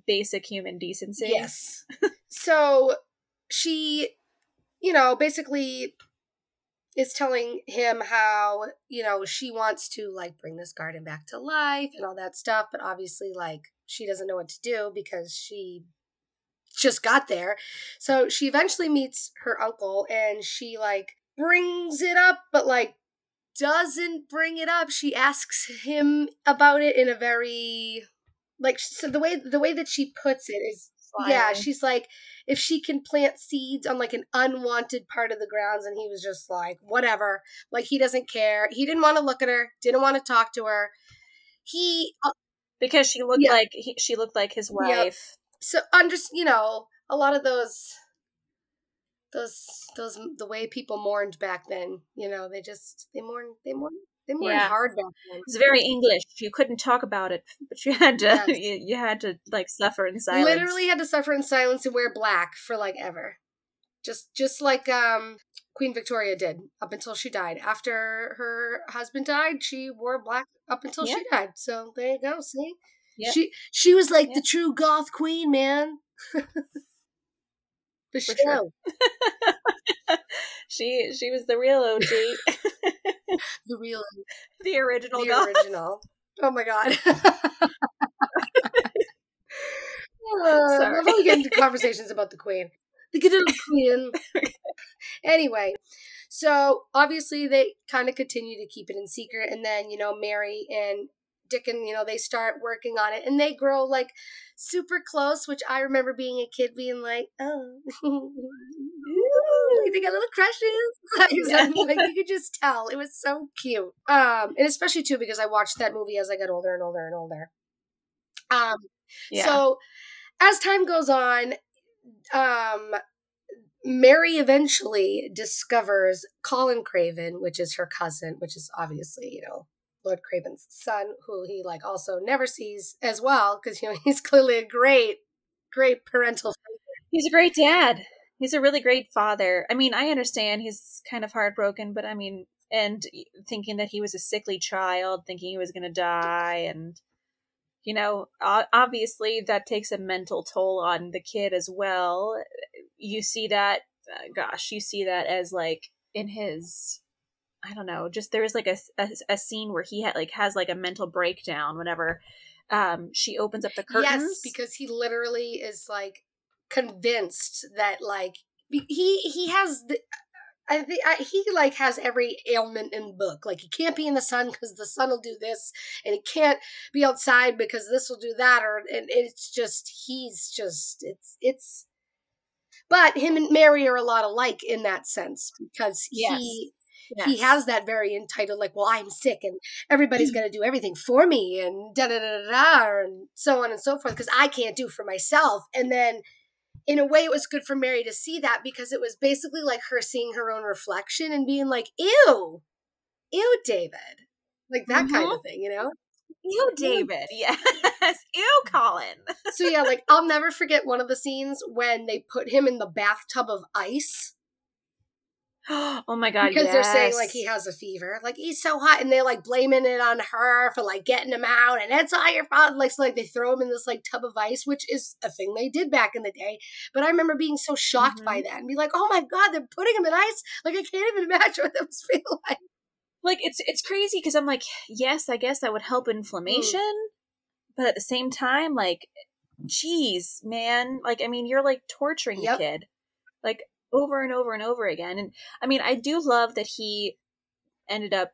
basic human decency. Yes. so she, you know, basically is telling him how, you know, she wants to like bring this garden back to life and all that stuff, but obviously like she doesn't know what to do because she just got there. So she eventually meets her uncle and she like brings it up but like doesn't bring it up. She asks him about it in a very like so the way the way that she puts it is yeah, she's like, if she can plant seeds on like an unwanted part of the grounds, and he was just like, whatever. Like he doesn't care. He didn't want to look at her. Didn't want to talk to her. He uh, because she looked Yeah. like he, she looked like his Yep. wife. so under you know a lot of those those those the way people mourned back then. You know they just they mourn they mourn they mourned Yeah. hard back then. It's very English. You couldn't talk about it, but you had to Yes. you, you had to like suffer in silence. Literally had to suffer in silence and wear black for like ever. Just just like um Queen Victoria did up until she died. After her husband died, she wore black up until she died. So there you go, see? Yep. She she was like Yep. the true goth queen, man. For For sure. sure. she she was the real OG, The real the original the original. Oh my god. Uh. I'm only getting into conversations about the queen. The good old queen. anyway, so obviously they kind of continue to keep it in secret, and then you know Mary and Dickon, you know, they start working on it, and they grow like super close. Which I remember being a kid, being like, oh. They got little crushes. Yeah. like you could just tell it was so cute. Um, and especially too because I watched that movie as I got older and older and older. Um, Yeah. so as time goes on, um, Mary eventually discovers Colin Craven, which is her cousin, which is obviously, you know, Lord Craven's son, who he like also never sees as well, because you know he's clearly a great, great parental He's a great dad. He's a really great father. I mean, I understand he's kind of heartbroken, but I mean, and thinking that he was a sickly child, thinking he was going to die, and you know, obviously that takes a mental toll on the kid as well. You see that, uh, gosh, you see that as like in his. I don't know. Just there is like a, a, a scene where he had like has like a mental breakdown whenever um she opens up the curtains. Yes, because he literally is like convinced that like he he has the I think I, he like has every ailment in the book. Like he can't be in the sun because the sun will do this, and he can't be outside because this will do that. Or and it's just he's just it's it's. But him and Mary are a lot alike in that sense because Yes. he Yes. he has that very entitled like well i'm sick and everybody's mm. going to do everything for me and da da da da da and so on and so forth because i can't do for myself and then in a way it was good for mary to see that because it was basically like her seeing her own reflection and being like ew ew david like that kind mm-hmm. of thing you know Ew, David. Yes. Ew, Colin. so yeah like i'll never forget one of the scenes when they put him in the bathtub of ice oh my god. because they're saying like he has a fever, like he's so hot, and they're like blaming it on her for like getting him out, and it's all your fault. Like so, like they throw him in this like tub of ice, which is a thing they did back in the day. But I remember being so shocked by mm-hmm. that and be like, oh my god, they're putting him in ice. Like I can't even imagine what that must feel like. like it's it's crazy because I'm like, yes, I guess that would help mm. inflammation, but at the same time, like, geez, man, like I mean, you're like torturing Yep. the kid, like over and over and over again. And I mean, I do love that he ended up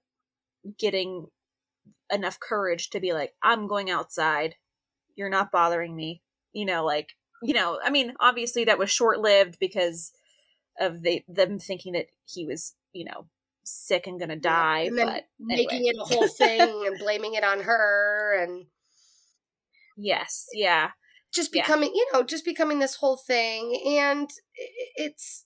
getting enough courage to be like, I'm going outside. You're not bothering me. You know, like you know, I mean, obviously that was short lived because of they them thinking that he was, you know, sick and gonna die. then but making it a whole thing and blaming it on her and yes, yeah, just Yeah. becoming you know just becoming this whole thing and it's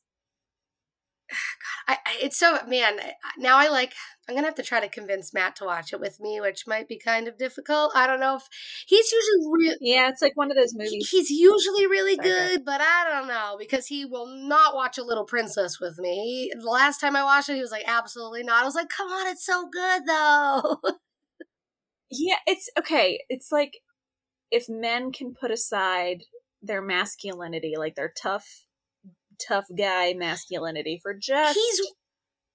ah, God, I, I, it's so man now i like i'm gonna have to try to convince matt to watch it with me which might be kind of difficult i don't know if he's usually real yeah. It's like one of those movies. he's usually really Sorry, good but i don't know because he will not watch a little princess with me he, the last time i watched it he was like absolutely not i was like come on it's so good though Yeah, it's okay. It's like if men can put aside their masculinity, like their tough, tough guy masculinity, for just he's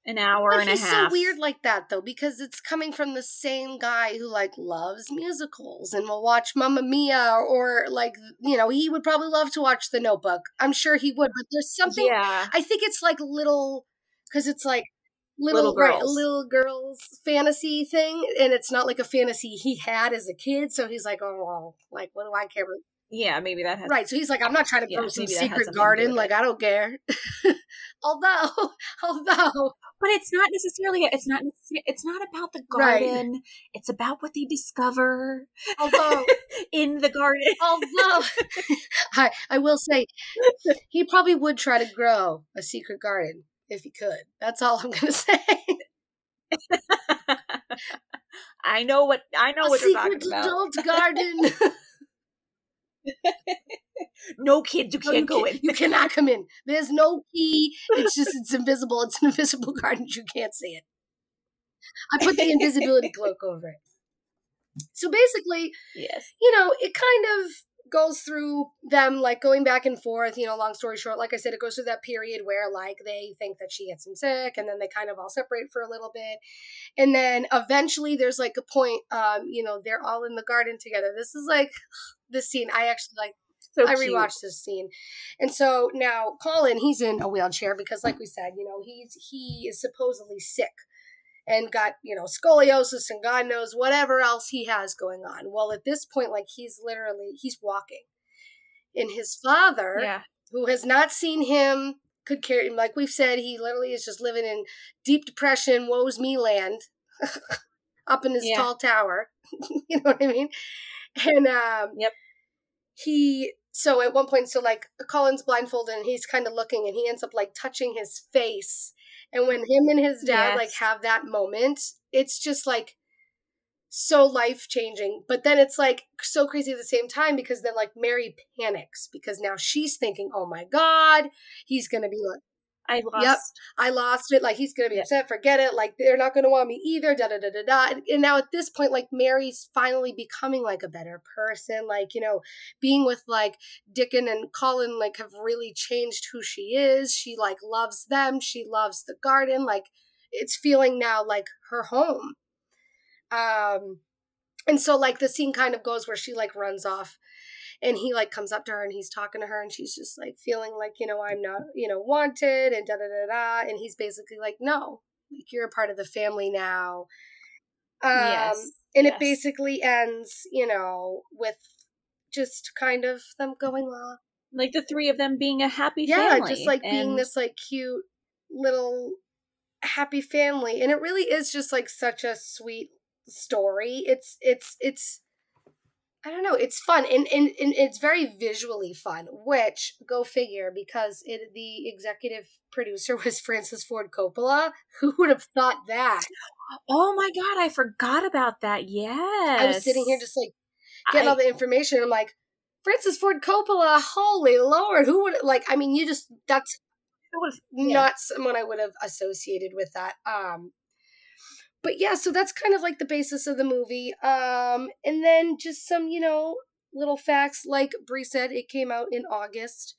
an hour and a half. so weird like that though, because it's coming from the same guy who like loves musicals and will watch Mamma Mia or like you know he would probably love to watch The Notebook. I'm sure he would, but there's something Yeah, I think it's like little because it's like little Little right, girls. little girls fantasy thing, and it's not like a fantasy he had as a kid. So he's like, oh, well, like what do I care? about yeah. Maybe that has. Right. So he's like, I'm not trying to Yeah, go to some maybe that has secret something to do garden. Like. I don't care. although, although But it's not necessarily. It's not. It's not about the Right. garden. It's about what they discover although in the garden. Although I, I will say he probably would try to grow a secret garden if he could. That's all I'm gonna say. I know what I know a what you're secret talking about. adult garden. No kids, you No, can't go can- in. You cannot come in. There's no key. It's just it's invisible. It's an invisible garden. You can't see it. I put the invisibility cloak over it. So basically, Yes. you know, it kind of goes through them like going back and forth, you know, long story short, like I said, it goes through that period where like they think that she gets him sick and then they kind of all separate for a little bit. And then eventually there's like a point, um, you know, they're all in the garden together. This is like this scene. I actually like So I rewatched this scene. And so now Colin, he's in a wheelchair because like we said, you know, he's he is supposedly sick and got, you know, scoliosis and God knows whatever else he has going on. Well, at this point like he's literally he's walking. And his father, Yeah. who has not seen him could carry him like we've said, he literally is just living in deep depression, woes me land. up in his Yeah. tall tower. you know what I mean? And um Yep. he so at one point so like colin's blindfolded and he's kind of looking and he ends up like touching his face and when him and his dad Yes. like have that moment it's just like so life changing but then it's like so crazy at the same time because then like mary panics because now she's thinking oh my god he's gonna be like I lost. I lost it. Like he's gonna be upset. Forget it. Like they're not gonna want me either. Da da da da da. And, and now at this point, like Mary's finally becoming like a better person. Like you know, being with like Dickon and Colin, like have really changed who she is. She like loves them. She loves the garden. Like it's feeling now like her home. Um, and so like the scene kind of goes where she like runs off and he like comes up to her and he's talking to her and she's just like feeling like you know i'm not you know wanted and da da da da and he's basically like no like you're a part of the family now um yes. and yes. it basically ends you know with just kind of them going off like the three of them being a happy yeah family. just like being this like cute little happy family and it really is just like such a sweet story it's it's it's i don't know it's fun and and, and it's very visually fun which go figure because it the executive producer was francis ford coppola who would have thought that Oh my god, I forgot about that. Yes. i was sitting here just like getting I- all the information i'm like francis ford coppola holy lord who would like i mean you just that's yeah. not someone I would have associated with that. Um, but yeah, so that's kind of like the basis of the movie. Um, and then just some, you know, little facts. Like Bree said, it came out in August.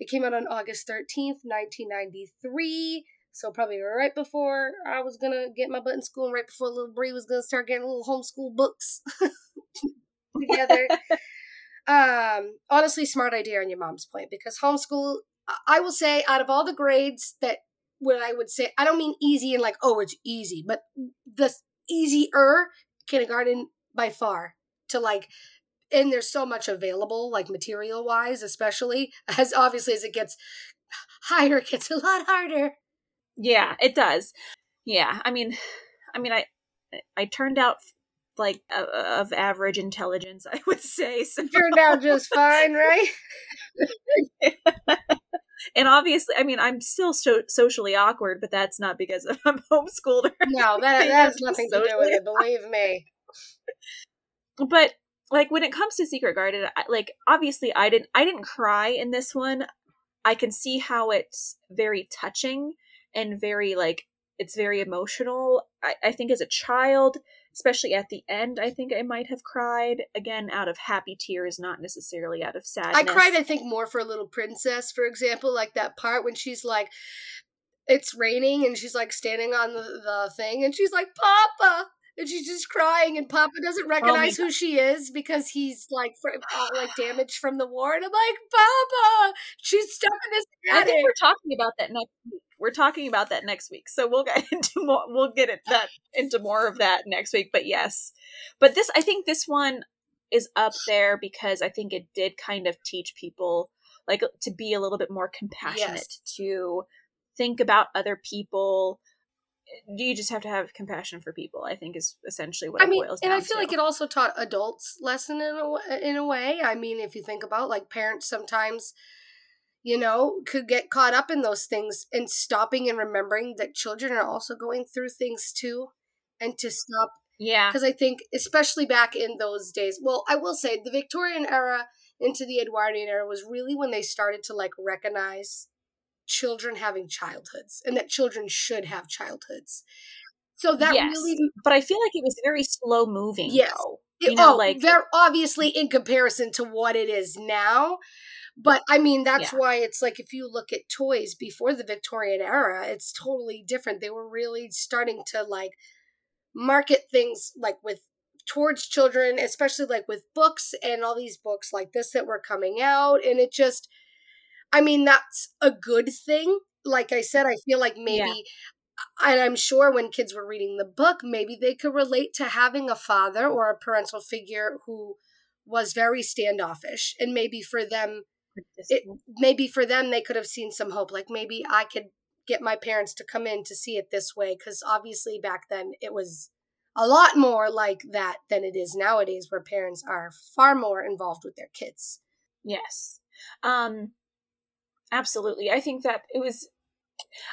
It came out on August 13th, 1993. So probably right before I was gonna get my butt in school, and right before little Bree was gonna start getting little homeschool books together. um, honestly, smart idea on your mom's point because homeschool. I will say, out of all the grades that what I would say, I don't mean easy and like, oh, it's easy, but the easier kindergarten by far to like, and there's so much available, like material wise, especially as obviously as it gets higher, it gets a lot harder. Yeah, it does. yeah, I mean, I mean, I I turned out like uh, of average intelligence, I would say. so. you're now just fine, right? and obviously, I mean, I'm still so socially awkward, but that's not because I'm homeschooled. no, that, that has nothing to do with it. Believe me. But like when it comes to Secret Garden, I, like obviously, I didn't. I didn't cry in this one. I can see how it's very touching and very like it's very emotional. I, I think as a child, especially at the end, I think I might have cried again out of happy tears, not necessarily out of sadness. I cried, I think, more for a Little Princess, for example, like that part when she's like, it's raining and she's like standing on the, the thing and she's like, Papa, and she's just crying and papa doesn't oh recognize oh who she is because he's like for, uh, like damaged from the war and i'm like papa she's stuck in this attic. i think we're talking about that next week we're talking about that next week so we'll get into more we'll get it that into more of that next week but yes but this i think this one is up there because i think it did kind of teach people like to be a little bit more compassionate yes. to think about other people you just have to have compassion for people i think is essentially what I mean, and i feel to. like it also taught adults lesson in a, in a way i mean if you think about like parents sometimes you know could get caught up in those things and stopping and remembering that children are also going through things too and to stop yeah because i think especially back in those days well i will say the victorian era into the edwardian era was really when they started to like recognize children having childhoods and that children should have childhoods. So that yes, really But I feel like it was very slow moving. Yes. Though. You know, oh, like they're obviously in comparison to what it is now. But I mean, that's yeah. why it's like if you look at toys before the Victorian era, it's totally different. They were really starting to like market things like with towards children, especially like with books and all these books like this that were coming out. And it just, I mean, that's a good thing. Like I said, I feel like maybe, yeah. and I'm sure when kids were reading the book, maybe they could relate to having a father or a parental figure who was very standoffish. And maybe for them, it, maybe for them, they could have seen some hope. Like maybe I could get my parents to come in to see it this way. Because obviously back then it was a lot more like that than it is nowadays, where parents are far more involved with their kids. Yes. Um, absolutely i think that it was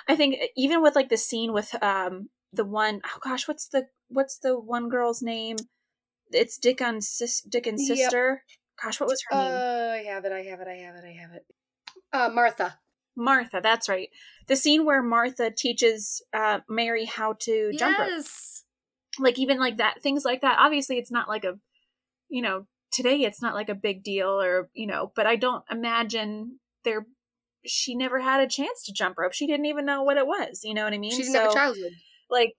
i think even with like the scene with um the one oh gosh what's the what's the one girl's name it's dickon's sis dickon's yep. sister gosh what was her name uh, i have it i have it i have it i have it uh martha martha that's right the scene where martha teaches uh mary how to yes. jump rope like even like that things like that obviously it's not like a you know today it's not like a big deal or you know but i don't imagine there she never had a chance to jump rope. She didn't even know what it was. You know what I mean? She didn't so, have a childhood. Like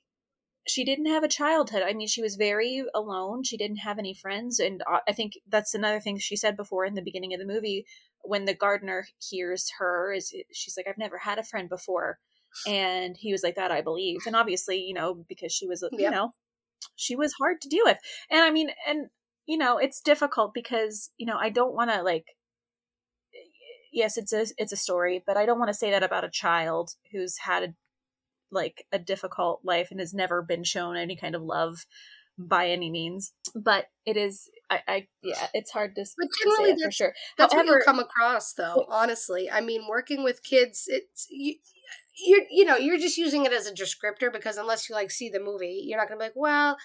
she didn't have a childhood. I mean, she was very alone. She didn't have any friends, and uh, I think that's another thing she said before in the beginning of the movie when the gardener hears her is she's like, "I've never had a friend before," and he was like, "That I believe." And obviously, you know, because she was, yep. you know, she was hard to deal with, and I mean, and you know, it's difficult because you know I don't want to like yes, it's a it's a story, but I don't want to say that about a child who's had a, like a difficult life and has never been shown any kind of love by any means. But it is, I, I yeah, it's hard to, but generally to for sure. That's However, what you come across, though. Honestly, I mean, working with kids, it's you. You're, you know, you're just using it as a descriptor because unless you like see the movie, you're not gonna be like, well,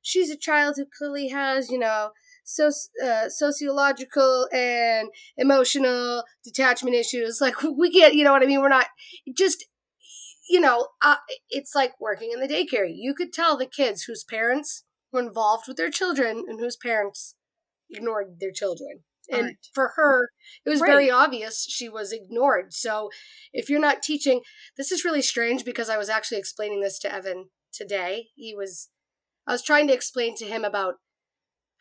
she's a child who clearly has, you know, so, uh, sociological and emotional detachment issues. Like we get, you know what I mean? We're not just, you know, uh, it's like working in the daycare. You could tell the kids whose parents were involved with their children and whose parents ignored their children. And right. for her, it was right. very obvious she was ignored. So if you're not teaching, this is really strange because I was actually explaining this to Evan today. He was, I was trying to explain to him about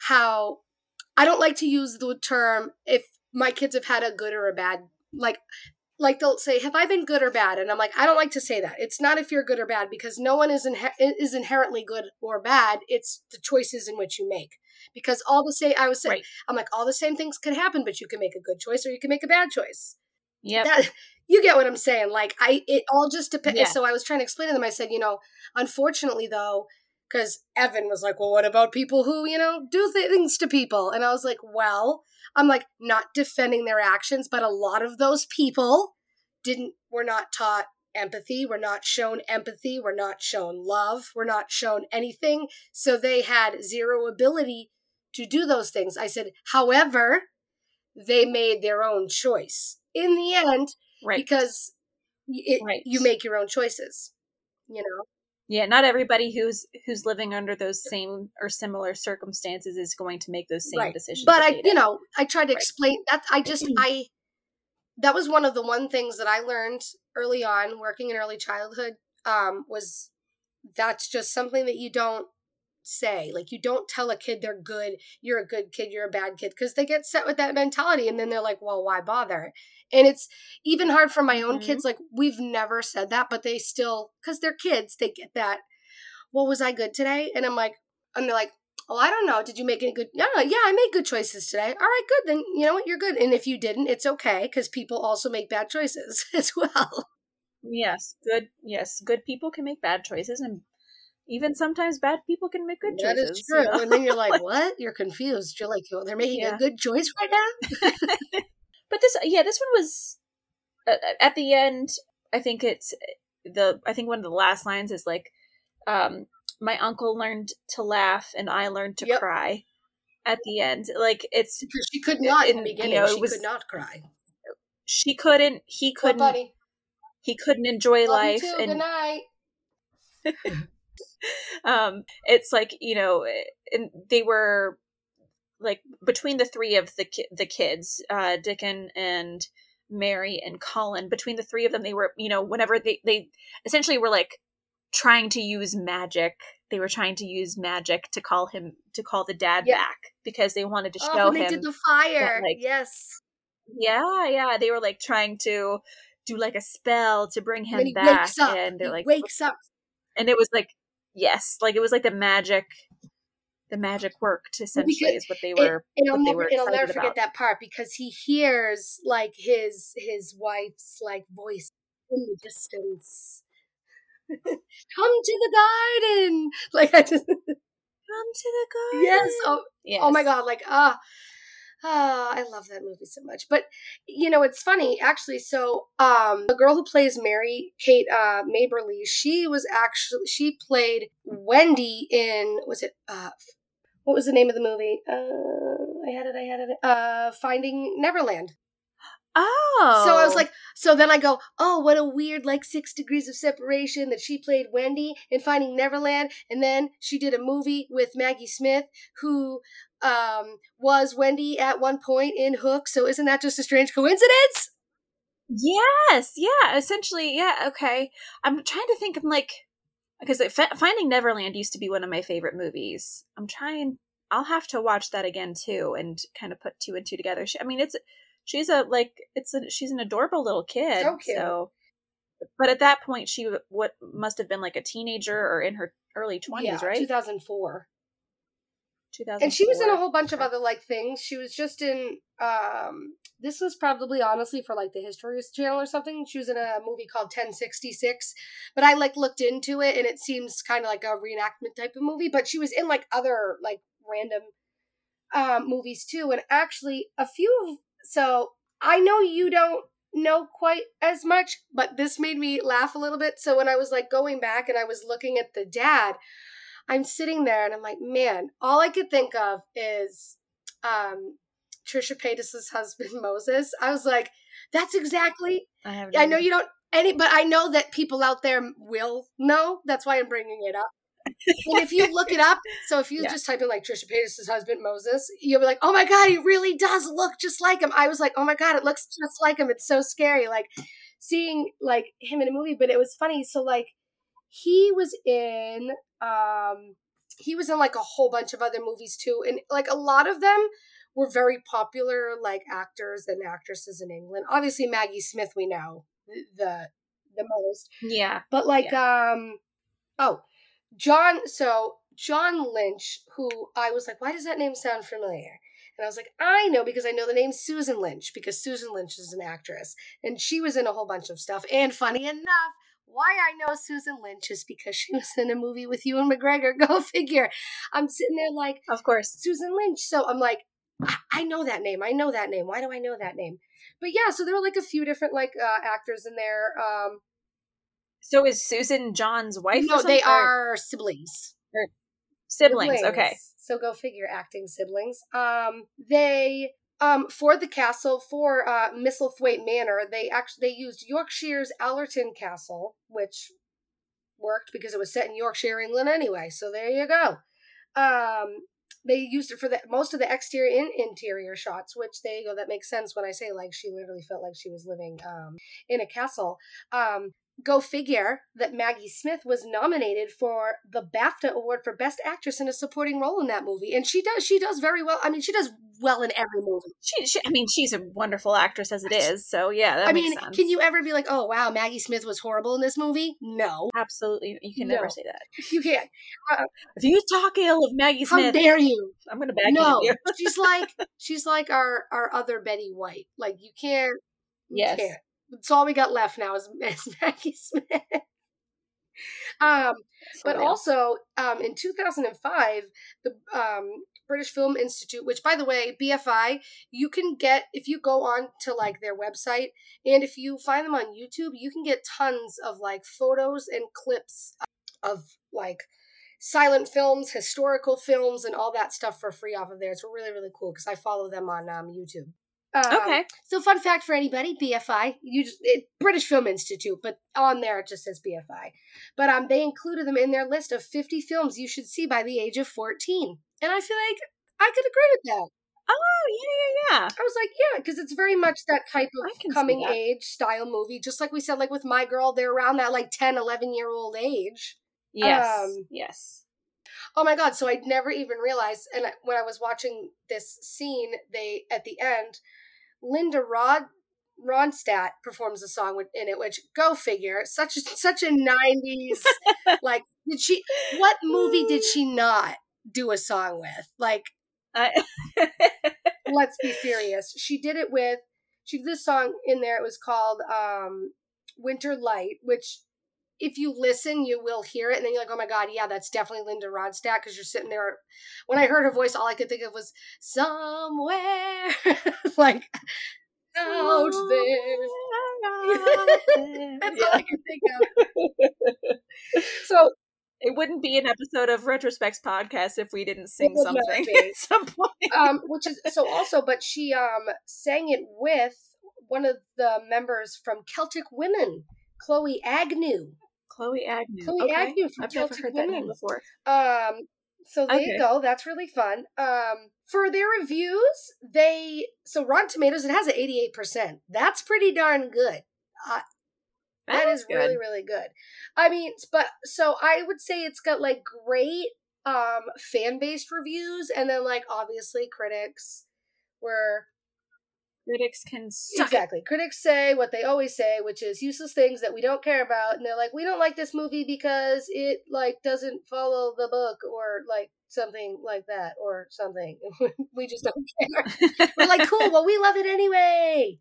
how I don't like to use the term if my kids have had a good or a bad like like they'll say have i been good or bad and i'm like i don't like to say that it's not if you're good or bad because no one is, inhe- is inherently good or bad it's the choices in which you make because all the same i was saying right. i'm like all the same things can happen but you can make a good choice or you can make a bad choice yeah you get what I'm saying. Like I, it all just depends. Yeah. So I was trying to explain to them. I said, you know, unfortunately though, because Evan was like, well, what about people who you know do things to people? And I was like, well, I'm like not defending their actions, but a lot of those people didn't were not taught empathy, were not shown empathy, were not shown love, were not shown anything. So they had zero ability to do those things. I said, however, they made their own choice in the end Right. because it, Right. you make your own choices. You know, Yeah, not everybody who's who's living under those same or similar circumstances is going to make those same right? decisions. But I, you know, I tried to Right. explain that. I just, I that was one of the one things that I learned early on working in early childhood. Um, was that's just something that you don't say. Like you don't tell a kid they're good, you're a good kid, you're a bad kid, because they get set with that mentality, and then they're like, well, why bother? And it's even hard for my own Mhm. kids. Like we've never said that, but they still, because they're kids, they get that. Well, was I good today? And I'm like, and they're like, oh, I don't know. Did you make any good? Yeah, yeah, I made good choices today. All right, good. Then you know what? You're good. And if you didn't, it's okay because people also make bad choices as well. Yes, good. Yes, good people can make bad choices, and even sometimes bad people can make good That choices. is you true. know? And then you're like, what? You're confused. You're like, oh, they're making Yeah. a good choice right now. but this, yeah, this one was uh, at the end. I think it's the. I think one of the last lines is like, um, "My uncle learned to laugh, and I learned to Yep. cry." At the end, like it's she could not in the And, you beginning. know, she was- could not cry. she couldn't. He couldn't. he couldn't enjoy Love life, and Good night. um it's like you know and they were like between the three of the ki- the kids uh Dickon and Mary and Colin between the three of them they were you know whenever they they essentially were like trying to use magic they were trying to use magic to call him to call the dad Yeah. back because they wanted to Oh, show when they him did the fire. like- yes. yeah yeah they were like trying to do like a spell to bring him back up. and they're he like wakes up. and it was like yes like it was like the magic the magic worked essentially because is what they were it'll what they never, were it'll never forget about. that part because he hears like his his wife's like voice in the distance. Come to the garden, like I just come to the garden yes. Oh, yes. oh my god, like ah. Ah, I love that movie so much. But you know, it's funny actually. So, um, the girl who plays Mary, Kate uh, Maberly, she was actually she played Wendy in was it uh, what was the name of the movie? Uh, I had it. I had it. Uh, Finding Neverland. oh So I was like, so then I go, oh, what a weird like six degrees of separation that she played Wendy in Finding Neverland, and then she did a movie with Maggie Smith who um was Wendy at one point in Hook. So isn't that just a strange coincidence? yes yeah essentially yeah okay i'm trying to think i'm like because F- finding neverland used to be one of my favorite movies i'm trying i'll have to watch that again too and kind of put two and two together she, i mean it's she's a like it's a she's an adorable little kid So so but at that point she what must have been like a teenager or in her early 20s yeah, right 2004. 2000 And she was in a whole bunch of other like things. She was just in um this was probably honestly for like the History Channel or something. She was in a movie called 1066, but I like looked into it and it seems kind of like a reenactment type of movie, but she was in like other like random um movies too and actually a few of so I know you don't know quite as much, but this made me laugh a little bit. So when I was like going back and I was looking at the dad, I'm sitting there and I'm like, man, all I could think of is um Trisha Paytas's husband Moses. I was like, that's exactly. i, haven't I know you don't any, but I know that people out there will know. That's why I'm bringing it up. and if you look it up, so if you Yeah. just type in like Trisha Paytas's husband Moses, you'll be like, oh my god, he really does look just like him. I was like, oh my god, it looks just like him. It's so scary, like seeing like him in a movie. But it was funny. So like he was in um he was in like a whole bunch of other movies too and like a lot of them were very popular like actors and actresses in england. Obviously maggie smith we know the the most. Yeah. But like um oh john so john lynch who i was like why does that name sound familiar? And I was like, I know because I know the name Susan Lynch because Susan Lynch is an actress. And she was in a whole bunch of stuff. And funny enough, why I know Susan Lynch is because she was in a movie with Ewan McGregor. Go figure. I'm sitting there like, of course, Susan Lynch. So I'm like, I know that name. I know that name. Why do I know that name? But yeah, so there were like a few different like uh, actors in there. Um, so is Susan John's wife? No, they are siblings. Siblings. siblings. Okay. So go figure, acting siblings. Um, they um, for the castle for uh, Misselthwaite Manor, they actually they used Yorkshire's Allerton Castle, which worked because it was set in Yorkshire, England anyway. So there you go. Um, they used it for the most of the exterior and interior shots, which there you go. That makes sense when I say like she literally felt like she was living um, in a castle. Um, go figure that Maggie Smith was nominated for the BAFTA award for best actress in a supporting role in that movie, and she does she does very well. I mean, she does well in every movie. She, she I mean, she's a wonderful actress as it is. So yeah, I mean, sense. can you ever be like, oh wow, Maggie Smith was horrible in this movie? No, absolutely, you can no. never say that. You can't. Uh, if you talk ill of Maggie Smith, how dare you? I'm going to bag no, you. she's like she's like our our other Betty White. Like you can't. You yes. Can't. It's all we got left now is, is Maggie Smith. um, but also um, in 2005, the um, British Film Institute, which by the way, BFI, you can get if you go on to like their website and if you find them on YouTube, you can get tons of like photos and clips of like silent films, historical films, and all that stuff for free off of there. It's really really cool because I follow them on um, YouTube. Um, okay. So, fun fact for anybody: BFI, you just, it, British Film Institute, but on there it just says BFI. But um, they included them in their list of 50 films you should see by the age of 14, and I feel like I could agree with that. Oh yeah, yeah, yeah. I was like, yeah, because it's very much that type of coming age style movie, just like we said, like with My Girl, they're around that like 10, 11 year old age. Yes. Um, yes. Oh my god! So I'd never even realized, and when I was watching this scene, they at the end Linda Rod Ronstadt performs a song with, in it, which go figure, such a, such a '90s like. Did she? What movie did she not do a song with? Like, I... let's be serious. She did it with. She did this song in there. It was called um, "Winter Light," which if you listen, you will hear it, and then you're like, "Oh my god, yeah, that's definitely Linda Ronstadt." Because you're sitting there. When I heard her voice, all I could think of was somewhere, like out there. that's all I can think of. so it wouldn't be an episode of Retrospects podcast if we didn't sing something at some point. Um, which is so also, but she um sang it with one of the members from Celtic Women, Chloe Agnew. Chloe Agnew. Chloe okay. Agnew from I've Celtic never heard Women. that name before. Um, so there okay. you go. That's really fun. Um, for their reviews, they so Rotten Tomatoes it has an eighty eight percent. That's pretty darn good. Uh, that is good. really really good. I mean, but so I would say it's got like great um fan based reviews, and then like obviously critics were critics can suck exactly. It. Critics say what they always say, which is useless things that we don't care about, and they're like, we don't like this movie because it like doesn't follow the book or like something like that or something. we just don't care. We're like, cool. Well, we love it anyway.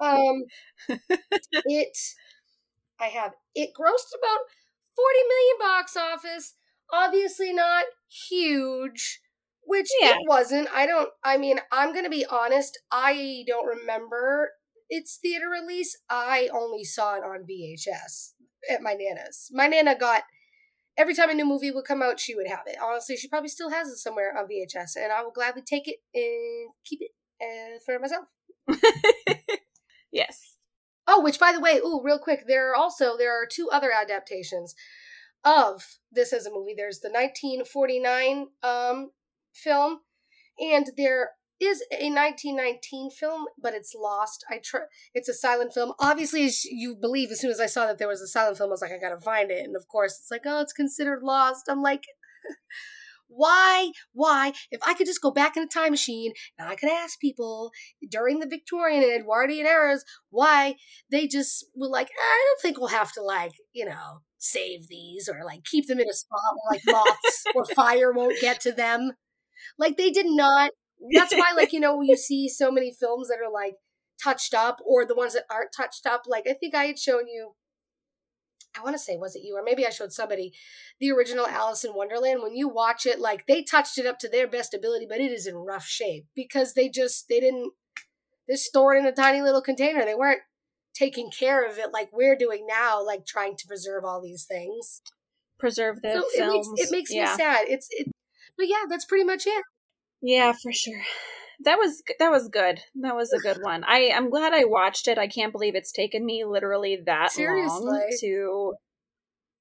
Um, it. I have it grossed about forty million box office. Obviously, not huge which yeah. it wasn't. I don't. I mean, I'm gonna be honest. I don't remember its theater release. I only saw it on VHS at my nana's. My nana got every time a new movie would come out, she would have it. Honestly, she probably still has it somewhere on VHS, and I will gladly take it and keep it uh, for myself. yes. Oh, which by the way, oh, real quick, there are also there are two other adaptations of this as a movie. There's the 1949 um, film, and there is a 1919 film, but it's lost. I try. It's a silent film. Obviously, as you believe, as soon as I saw that there was a silent film, I was like, I gotta find it. And of course, it's like, oh, it's considered lost. I'm like. why why if i could just go back in a time machine and i could ask people during the victorian and edwardian eras why they just were like eh, i don't think we'll have to like you know save these or like keep them in a spot where like moths or fire won't get to them like they did not that's why, like, you know, you see so many films that are like touched up or the ones that aren't touched up. Like, I think I had shown you, I want to say, was it you? Or maybe I showed somebody the original Alice in Wonderland. When you watch it, like, they touched it up to their best ability, but it is in rough shape because they just, they didn't, they stored in a tiny little container. They weren't taking care of it like we're doing now, like trying to preserve all these things. Preserve the So films. it makes, it makes yeah. me sad. It's, it, but yeah, that's pretty much it. Yeah, for sure. That was that was good. That was a good one. I I'm glad I watched it. I can't believe it's taken me literally that long to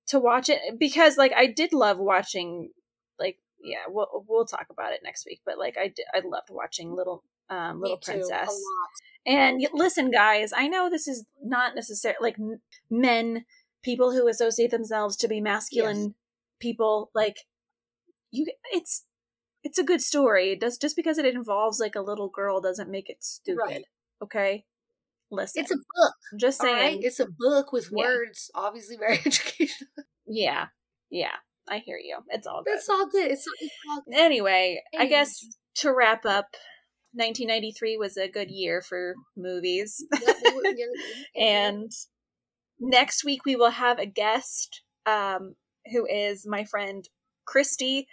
to watch it because like I did love watching like yeah, we'll we'll talk about it next week, but like I did, I loved watching Little um Little too, Princess. And y- listen guys, I know this is not necessarily like men people who associate themselves to be masculine Yes. people like you it's it's a good story. It does just because it involves like a little girl doesn't make it stupid. Right. Okay? Listen. It's a book. I'm just saying. right, it's a book with Yeah. words, obviously very educational. yeah. Yeah. I hear you. It's all good. That's all good. It's, it's all good. Anyway, I guess to wrap up, 1993 was a good year for movies. Yep, we were- yeah, yeah. and next week we will have a guest um, who is my friend Christy,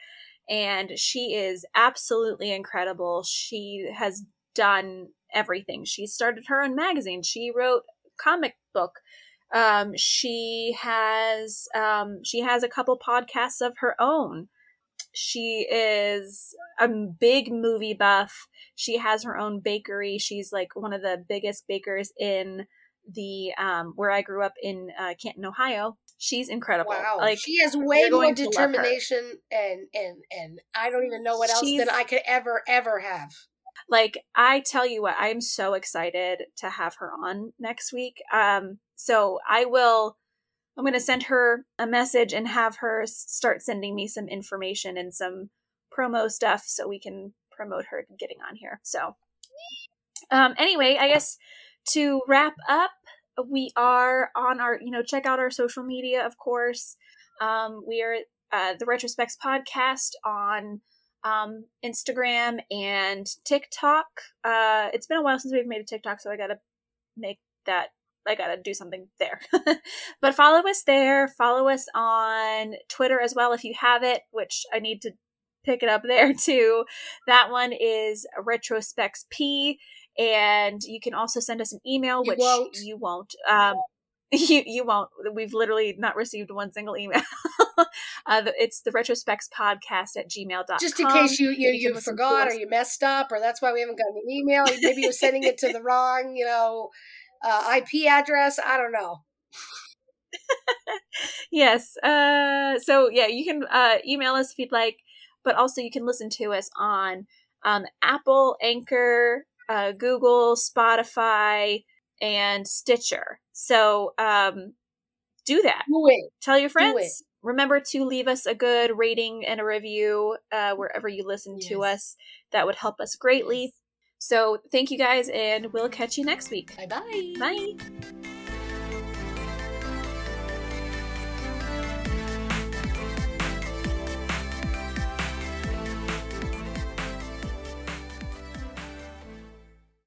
and she is absolutely incredible. She has done everything. She started her own magazine. She wrote comic book. Um, she has um, she has a couple podcasts of her own. She is a big movie buff. She has her own bakery. She's like one of the biggest bakers in the um where I grew up in uh, Canton, Ohio. She's incredible. Wow, Like she has way more going to love her. determination, and and and I don't even know what else She's- than I could ever ever have. like I tell you what, I'm so excited to have her on next week. Um so I will I'm going to send her a message and have her start sending me some information and some promo stuff so we can promote her getting on here. So um anyway, I guess to wrap up, we are on our, you know, check out our social media, of course. Um, we are uh, the Retrospects podcast on um, Instagram and TikTok. Uh, it's been a while since we've made a TikTok, so I gotta make that. I gotta do something there. but follow us there. Follow us on Twitter as well if you have it, which I need to pick it up there too. That one is Retrospects P and you can also send us an email You which won't. you won't um you you won't we've literally not received one single email uh it's the retrospects podcast at gmail.com Just in case you you, can you forgot or you messed up, or that's why we haven't gotten an email. Maybe you're sending it to the wrong, you know, uh, IP address. I don't know. yes uh so yeah you can uh email us if you'd like but also you can listen to us on um apple anchor uh google spotify and stitcher. So um do that. Do tell your friends. Remember to leave us a good rating and a review uh, wherever you listen to us. That would help us greatly. So thank you guys and we'll catch you next week. Bye bye. bye